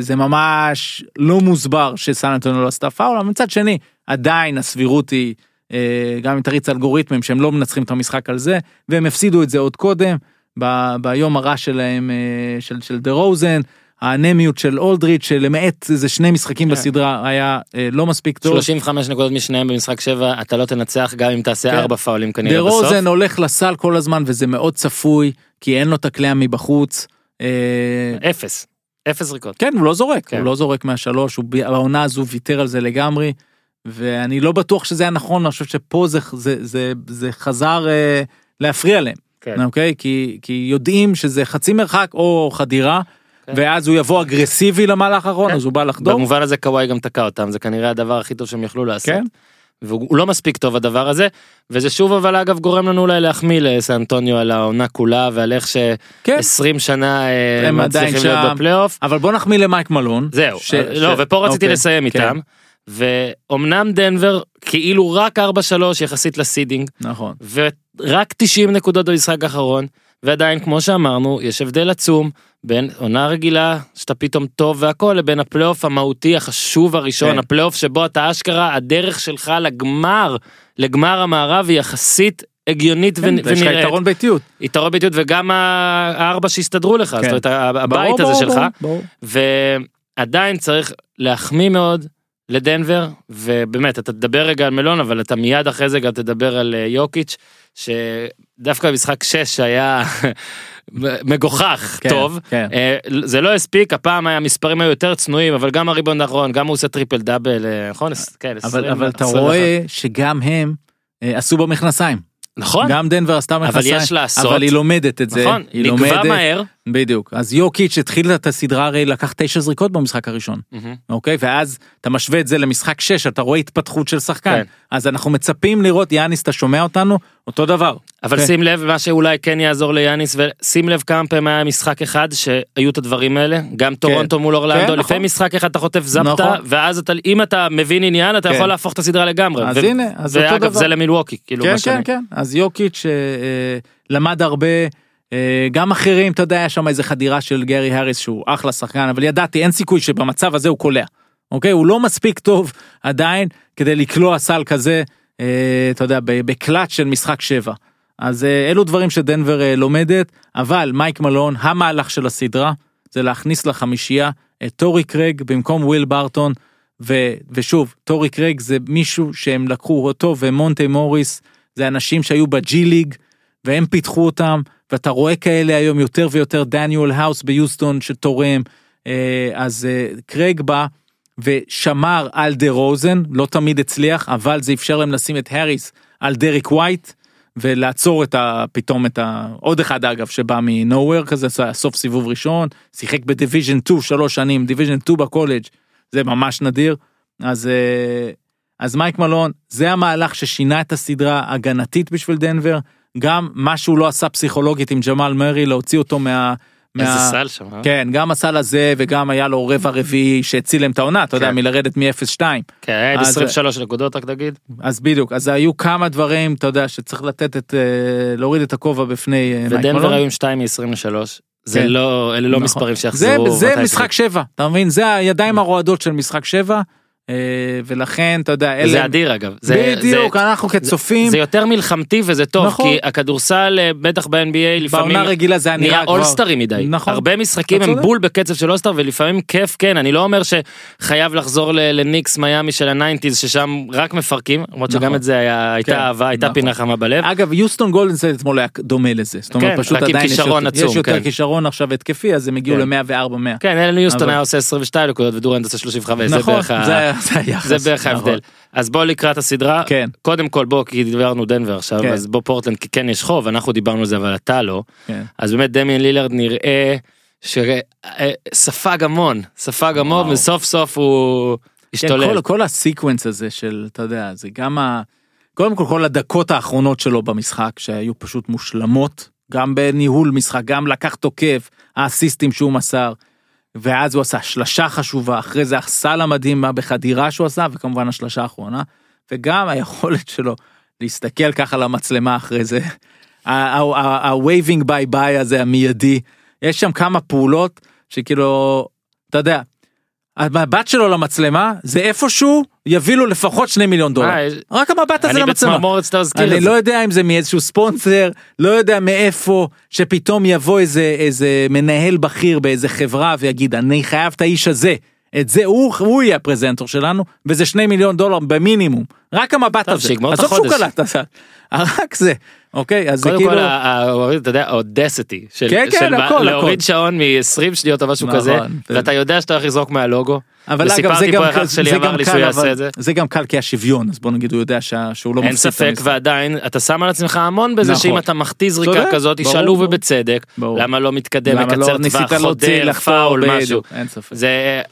זה ממש לא מוסבר שסן אנטוניו לא עשתה פאול אבל מצד שני עדיין הסבירות היא אה, גם אם תריץ אלגוריתמים שהם לא מנצחים את המשחק על זה והם הפסידו את זה עוד קודם ב, ביום הרע שלהם אה, של של דה רוזן האנמיות של אולדריץ' שלמעט איזה שני משחקים כן. בסדרה היה אה, לא מספיק טוב. 35 נקודות משניהם במשחק 7 אתה לא תנצח גם אם תעשה כן. 4 פאולים דה כנראה בסוף. רוזן הולך לסל כל הזמן וזה מאוד צפוי כי אין לו את הקליעה מבחוץ. אה, אפס. אפס זריקות. כן הוא לא זורק כן. הוא לא זורק מהשלוש הוא בעונה הזו ויתר על זה לגמרי. ואני לא בטוח שזה היה נכון אני חושב שפה זה זה זה זה חזר אה, להפריע להם כן. אוקיי כי כי יודעים שזה חצי מרחק או חדירה. כן. ואז הוא יבוא אגרסיבי למהלך האחרון כן. אז הוא בא לחדור. במובן הזה קוואי גם תקע אותם זה כנראה הדבר הכי טוב שהם יכלו לעשות. כן. והוא לא מספיק טוב הדבר הזה וזה שוב אבל אגב גורם לנו אולי להחמיא לסן אנטוניו על העונה כולה ועל איך כן. ש-20 שנה אה, הם מצליחים להיות. בפלייאוף. אבל בוא נחמיא למייק מלון. זהו, ש- לא, ש- ופה רציתי אוקיי, לסיים כן, איתם. ואומנם דנבר כאילו רק 4-3 יחסית ל seeding נכון. ורק 90 נקודות במשחק האחרון ועדיין כמו שאמרנו יש הבדל עצום בין עונה רגילה שאתה פתאום טוב והכל לבין הפלייאוף המהותי החשוב הראשון כן. הפלייאוף שבו אתה אשכרה הדרך שלך לגמר לגמר המערב היא יחסית הגיונית כן, ונ- יש לך ונראית יתרון ביתיות. יתרון ביתיות וגם הארבע שהסתדרו לך זאת אומרת הבית ברור, הזה ברור, שלך ברור. ועדיין צריך להחמיא מאוד לדנבר ובאמת אתה תדבר רגע על מלון אבל אתה מיד אחרי זה גם תדבר על אה, יוקיץ' שדווקא במשחק 6 היה מגוחך כן, טוב כן. אה, זה לא הספיק הפעם המספרים היו יותר צנועים אבל גם הריבאונד האחרון גם הוא עושה טריפל דאבל אה, נכון כן, אבל 20, אבל אתה 21. רואה שגם הם אה, עשו במכנסיים. נכון גם דנבר עשתה אבל מכנסיים. יש לעשות אבל היא לומדת את זה. נכון היא לומדת. מהר בדיוק. אז יוקיץ' התחיל את הסדרה הרי לקח תשע זריקות במשחק הראשון. מהמם. אוקיי ואז אתה משווה את זה למשחק 6 אתה רואה התפתחות של שחקן כן. אז אנחנו מצפים לראות יאניס אתה שומע אותנו אותו דבר. אבל כן. שים לב מה שאולי כן יעזור ליאניס ושים לב כמה פעמים היה משחק אחד שהיו את הדברים האלה גם טורונטו מול אורלנדו כן, נכון. לפעמים משחק אחד אתה חוטף זפטה נכון. ואז אתה אם אתה מבין עניין אתה כן. יכול להפוך את הסדרה לגמרי. אז הנה, אז אותו ואגב דבר. זה למילווקי כאילו כן כן. כן אז יוקיץ' אה, אה, למד הרבה אה, גם אחרים אתה יודע היה שם איזה חדירה של גרי האריס שהוא אחלה שחקן אבל ידעתי אין סיכוי שבמצב הזה הוא קולע. אוקיי הוא לא מספיק טוב עדיין כדי לקלוע סל כזה אתה יודע בקלאץ' של משחק 7. אז אה, אלו דברים שדנבר אה, לומדת אבל מייק מלון המהלך של הסדרה זה להכניס לחמישייה את טורי קרג במקום וויל ברטון ו, ושוב טורי קרג זה מישהו שהם לקחו אותו ומונטי מוריס זה אנשים שהיו ב G League והם פיתחו אותם ואתה רואה כאלה היום יותר ויותר דניאל האוס ביוסטון שתורם אה, אז אה, קרג בא ושמר על דה רוזן לא תמיד הצליח אבל זה אפשר להם לשים את האריס על דריק ווייט ולעצור את ה... פתאום את ה... עוד אחד אגב שבא מ nowhere כזה סוף סיבוב ראשון שיחק ב Division 2 שלוש שנים Division 2 בקולג' זה ממש נדיר. אז אה, אז מייק מלון זה המהלך ששינה את הסדרה הגנתית בשביל דנבר. גם מה שהוא לא עשה פסיכולוגית עם ג'מאל מרי להוציא אותו מה איזה מה- סל שם. אה? כן, גם הסל הזה וגם היה לו רבע רביעי שהציל להם את העונה, אתה יודע, כן. מלרדת מ-0-2. כן, היה עם אז- 23 נקודות רק תגיד. אז בדיוק, אז היו כמה דברים, אתה יודע, שצריך לתת את, אה, להוריד את הכובע בפני אה, מייק ודנבר. היו עם 2 מ-23. זה כן. לא, אלה לא נכון. מספרים זה, שיחזרו. זה מתישהו. משחק שבע, אתה מבין? זה הידיים הרועדות של משחק שבע, אה, ולכן, אתה יודע, אלה... זה אדיר אגב. זה- בדיוק, זה- אנחנו כצופים, זה יותר מלחמתי וזה טוב, נכון. כי הכדורסל, אה, בטח ב-NBA, לפעמים בעונה רגילה זה נראה נראה כבר... אולסטרי מדי. נכון. הרבה משחקים הם. בול בקצב של אולסטר, ולפעמים כיף כן, אני לא אומר שחייב לחזור לניקס מיאמי של ה nineties, ששם רק מפרקים, למרות שגם נכון. את זה היה- הייתה כן, אהבה, הייתה נכון. פינה חמה בלב. אגב, יוסטון גולדן סטייט אתמול היה דומה לזה, זאת אומרת, כן, פשוט עדיין יש יותר- עצום, יש יותר כן. כישרון עכשיו התקפי, אז הם הגיעו כן. ל-104-100. כן, אלן יוסטון היה עושה 22 נקודות ודורנט עושה 35, זה נכון, בערך זה היחס. זה בערך נכון. ההבדל. אז בוא לקראת הסדרה, כן, קודם כל בוא, כי דיברנו דנבר עכשיו, כן. אז בוא פורטלנד, כי כן יש חוב, אנחנו דיברנו על זה אבל אתה לא. כן. אז באמת דמיאן לילארד נראה שספג המון, ספג המון. וסוף סוף הוא כן, השתולל. כל, כל הסיקוונס הזה של, אתה יודע, זה גם ה... קודם כל כל הדקות האחרונות שלו במשחק שהיו פשוט מושלמות, גם בניהול משחק, גם לקח תוקף, האסיסטים שהוא מסר, ואז הוא עשה שלשה חשובה, אחרי זה הסל המדהים בחדירה שהוא עשה, וכמובן השלשה האחרונה, וגם היכולת שלו להסתכל ככה למצלמה אחרי זה, ה-waving ביי ביי הזה המיידי, יש שם כמה פעולות שכאילו, אתה יודע, המבט שלו למצלמה זה איפשהו יביא לו לפחות שני מיליון דולר. אה, רק המבט הזה אני למצלמה. בצמרמורת שאתה מזכיר אני את זה. לא יודע אם זה מאיזשהו ספונסר, לא יודע מאיפה, שפתאום יבוא איזה, איזה מנהל בכיר באיזה חברה ויגיד אני חייב את האיש הזה. את זה הוא, הוא יהיה הפרזנטור שלנו וזה שני מיליון דולר במינימום רק המבט טוב, הזה שיגמור את עזוב שהוא החודש. רק זה אוקיי אז זה קודם כאילו כל, אתה יודע, האודסיטי של כן, כן, של הכל, להוריד הכל. שעון מ-20 שניות או משהו נכון. כזה, ואתה יודע שאתה הולך לזרוק מהלוגו. אבל אגב זה גם זה אמר גם קל, אבל זה. זה גם קל כי השוויון אז בוא נגיד הוא יודע שה- שהוא לא אין ספק. ועדיין אתה שם על עצמך המון בזה נכון. שאם אתה מחטיא זריקה כזאת ישאלו. ובצדק. למה לא מתקדם מקצר לא טווח חודר פאול משהו. זה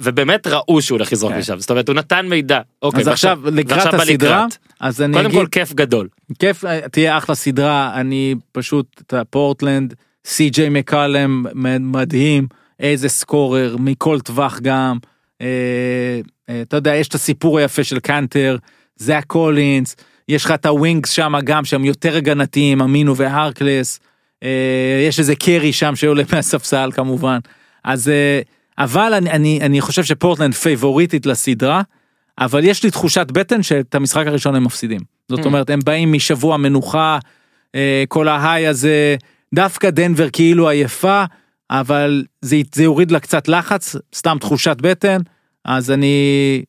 ובאמת ראו שהוא הולך לזרוק כן. משם זאת אומרת הוא נתן מידע. אוקיי, אז עכשיו לקראת הסדרה. אז אני קודם אגיד כל כיף גדול. כיף אה, תהיה אחלה סדרה. אני פשוט את הפורטלנד סי ג'יי מקלם מדהים. איזה scorer מכל טווח גם. אה, אה, אתה יודע יש את הסיפור היפה של קאנטר זאק קולינס. יש לך את ה wings שם גם שהם יותר הגנתיים אמינו והרקלס יש איזה קרי שם שעולה מהספסל כמובן. אז אבל אני אני אני חושב שפורטלנד פייבוריטית לסדרה אבל יש לי תחושת בטן שאת המשחק הראשון הם מפסידים. זאת Mm. אומרת הם באים משבוע מנוחה אה, כל ההיי הזה דווקא דנבר כאילו עייפה אבל זה זה יוריד לה קצת לחץ סתם תחושת בטן. אז אני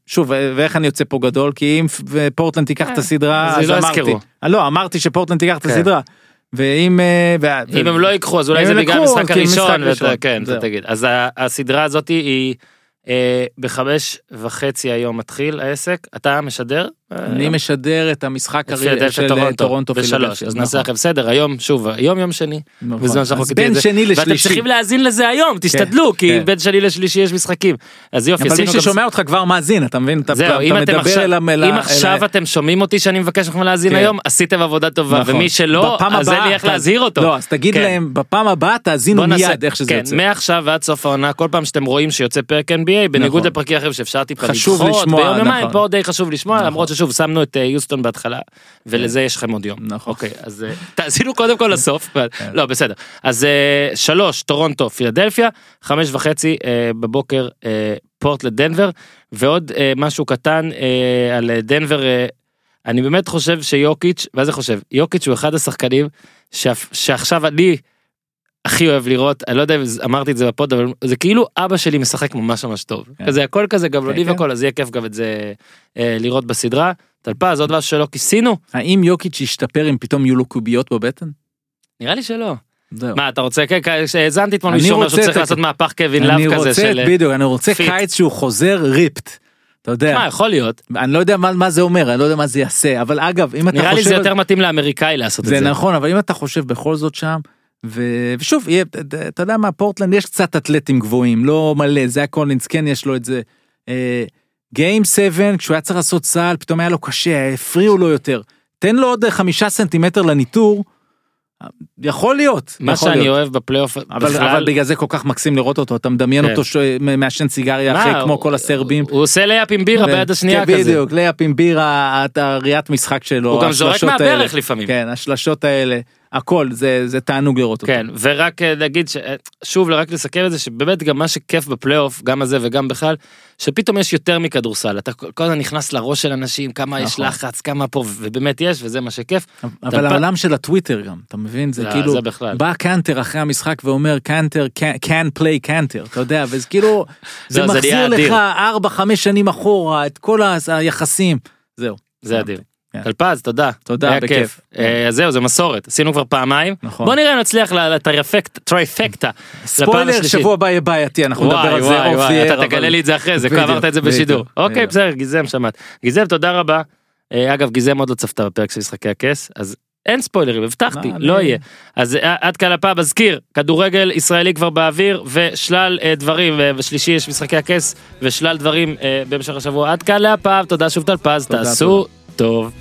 שוב ואיך אני יוצא פה גדול כי אם פורטלנד תיקח את הסדרה אז אז לא אמרתי. אה, לא אמרתי שפורטלנד תיקח את כן. הסדרה ואם אה, ו- אם הם לא ייקחו אז אולי זה בגלל המשחק הראשון. ואתה-. כן אתה. תגיד. אז הסדרה הזאת היא אה, בחמש וחצי היום מתחיל העסק אתה משדר. אה, אני משדר את המשחק של טורונטו טורונטו בשלוש אז נעשה נכון. לכם סדר היום שוב היום יום שני נכון. בזמן שאנחנו אז קוטעים את בין זה. שני ואתם לשלישי. צריכים להאזין לזה היום תשתדלו כי כן. בין שני לשלישי יש משחקים אז יופי אבל מי ששומע אותך כבר מאזין אתה מבין אתה מדבר אל המ- אל אם עכשיו אתם שומעים אותי שאני מבקש מכם להאזין כן. היום, עשיתם עבודה טובה, נכון. ומי שלא, אז אין לי איך להזהיר אותו. לא אז תגיד כן. להם בפעם הבאה תאזינו מיד איך שזה כן, יוצא. מעכשיו ועד סוף העונה, כל פעם שאתם רואים שיוצא פרק NBA, בניגוד. לפרקים אחרים שאפשר טיפה לדחות, ביום יומיים. פה די חשוב לשמוע. למרות ששוב, שמנו את אה, יוסטון בהתחלה, ולזה יש לכם עוד יום. נכון. אוקיי, אז אה, תאזינו קודם כל לסוף, לא, בסדר. אז אה, שלוש, טורונטו, פילדלפיה, חמש וחצי בבוקר, פורט לדנבר, ועוד משהו קטן על דנבר, אני באמת חושב שיוקיץ', מה זה חושב? יוקיץ' הוא אחד השחקנים שעכשיו אני הכי אוהב לראות, אני לא יודע אם אמרתי את זה בפוד, אבל זה כאילו אבא שלי משחק ממש ממש טוב. כן. כזה הכל כזה גבלוני כן, כן. והכל, אז יהיה כיף גם את זה אה, לראות בסדרה. טלפז, עוד משהו שלא כיסינו? האם יוקיץ' ישתפר אם פתאום יהיו לו קוביות בבטן? נראה לי שלא. זהו. מה אתה רוצה, כן, שהאזנתי אתמול מישהו אומר שהוא צריך לעשות מהפך קווין לאב כזה של... בדיוק אני רוצה. קיץ שהוא חוזר ripped. אתה יודע מה יכול להיות? אני לא יודע מה מה זה אומר אני לא יודע מה זה יעשה אבל אגב אם אתה נראה לי חושב זה יותר מתאים לאמריקאי לעשות את זה זה. נכון אבל אם אתה חושב בכל זאת שם ו- ושוב יהיה אתה יודע מה פורטלנד יש קצת אתלטים גבוהים לא מלא זאק קולינס כן יש לו את זה. game 7 כשהוא היה צריך לעשות סל פתאום היה לו קשה הפריעו לו יותר תן לו עוד חמישה סנטימטר לניתור. יכול להיות. מה יכול שאני להיות. אוהב בפלייאוף אבל, בכלל, אבל בגלל זה כל כך מקסים לראות אותו אתה מדמיין כן. אותו ש... מעשן סיגריה מה, אחרי כמו הוא- כל הסרבים. הוא עושה layup עם בירה ו- ביד השנייה כן, כזה. בדיוק layup עם בירה הראיית משחק שלו. הוא גם זורק מהברך האלה. לפעמים. כן השלשות האלה הכל זה זה תענוג לראות אותו. כן, ורק אה, להגיד, ש- אה, שוב, רק לסכם את זה, שבאמת גם מה שכיף בפלייאוף, גם הזה וגם בכלל, שפתאום יש יותר מכדורסל, אתה כל הזמן נכנס לראש של אנשים, כמה יש נכון. לחץ, כמה פה, ובאמת יש, וזה מה שכיף. אבל אתה- העולם של הטוויטר גם אתה מבין זה זה- כאילו זה בכלל. בא קאנטר אחרי המשחק ואומר קאנטר can play קאנטר אתה יודע וזה כאילו זה זה מחזיר לך אדיר. ארבע חמש שנים אחורה את כל היחסים זהו זה אדיר. כן. טלפז, תודה. תודה, היה בכיף. כיף. אה, אז זהו, זה מסורת, עשינו כבר פעמיים. נכון. בוא נראה אם נצליח ל- לטריפקט- טריפקטה. לפעם ספוילר. שבוע הבא יהיה בעייתי אנחנו נדבר על זה אוף אתה תגלה לי את זה אחרי זה, כבר עברת את זה בשידור. אוקיי, בדיוק. בסדר, גיזם שמעת. גיזם, תודה רבה. אה, אגב, גיזם עוד לא צפתה בפרק של משחקי הכס, אז אין ספוילרים, הבטחתי, לא יהיה. אז אה, עד כאן הפעם, אזכיר, כדורגל ישראלי כבר באוויר, ושלל אה, דברים, אה, ושלישי יש משחקי הכס, ושלל דברים אה, במשך השבוע. עד כאן להפעם, תודה שוב טלפז, תעשו טוב.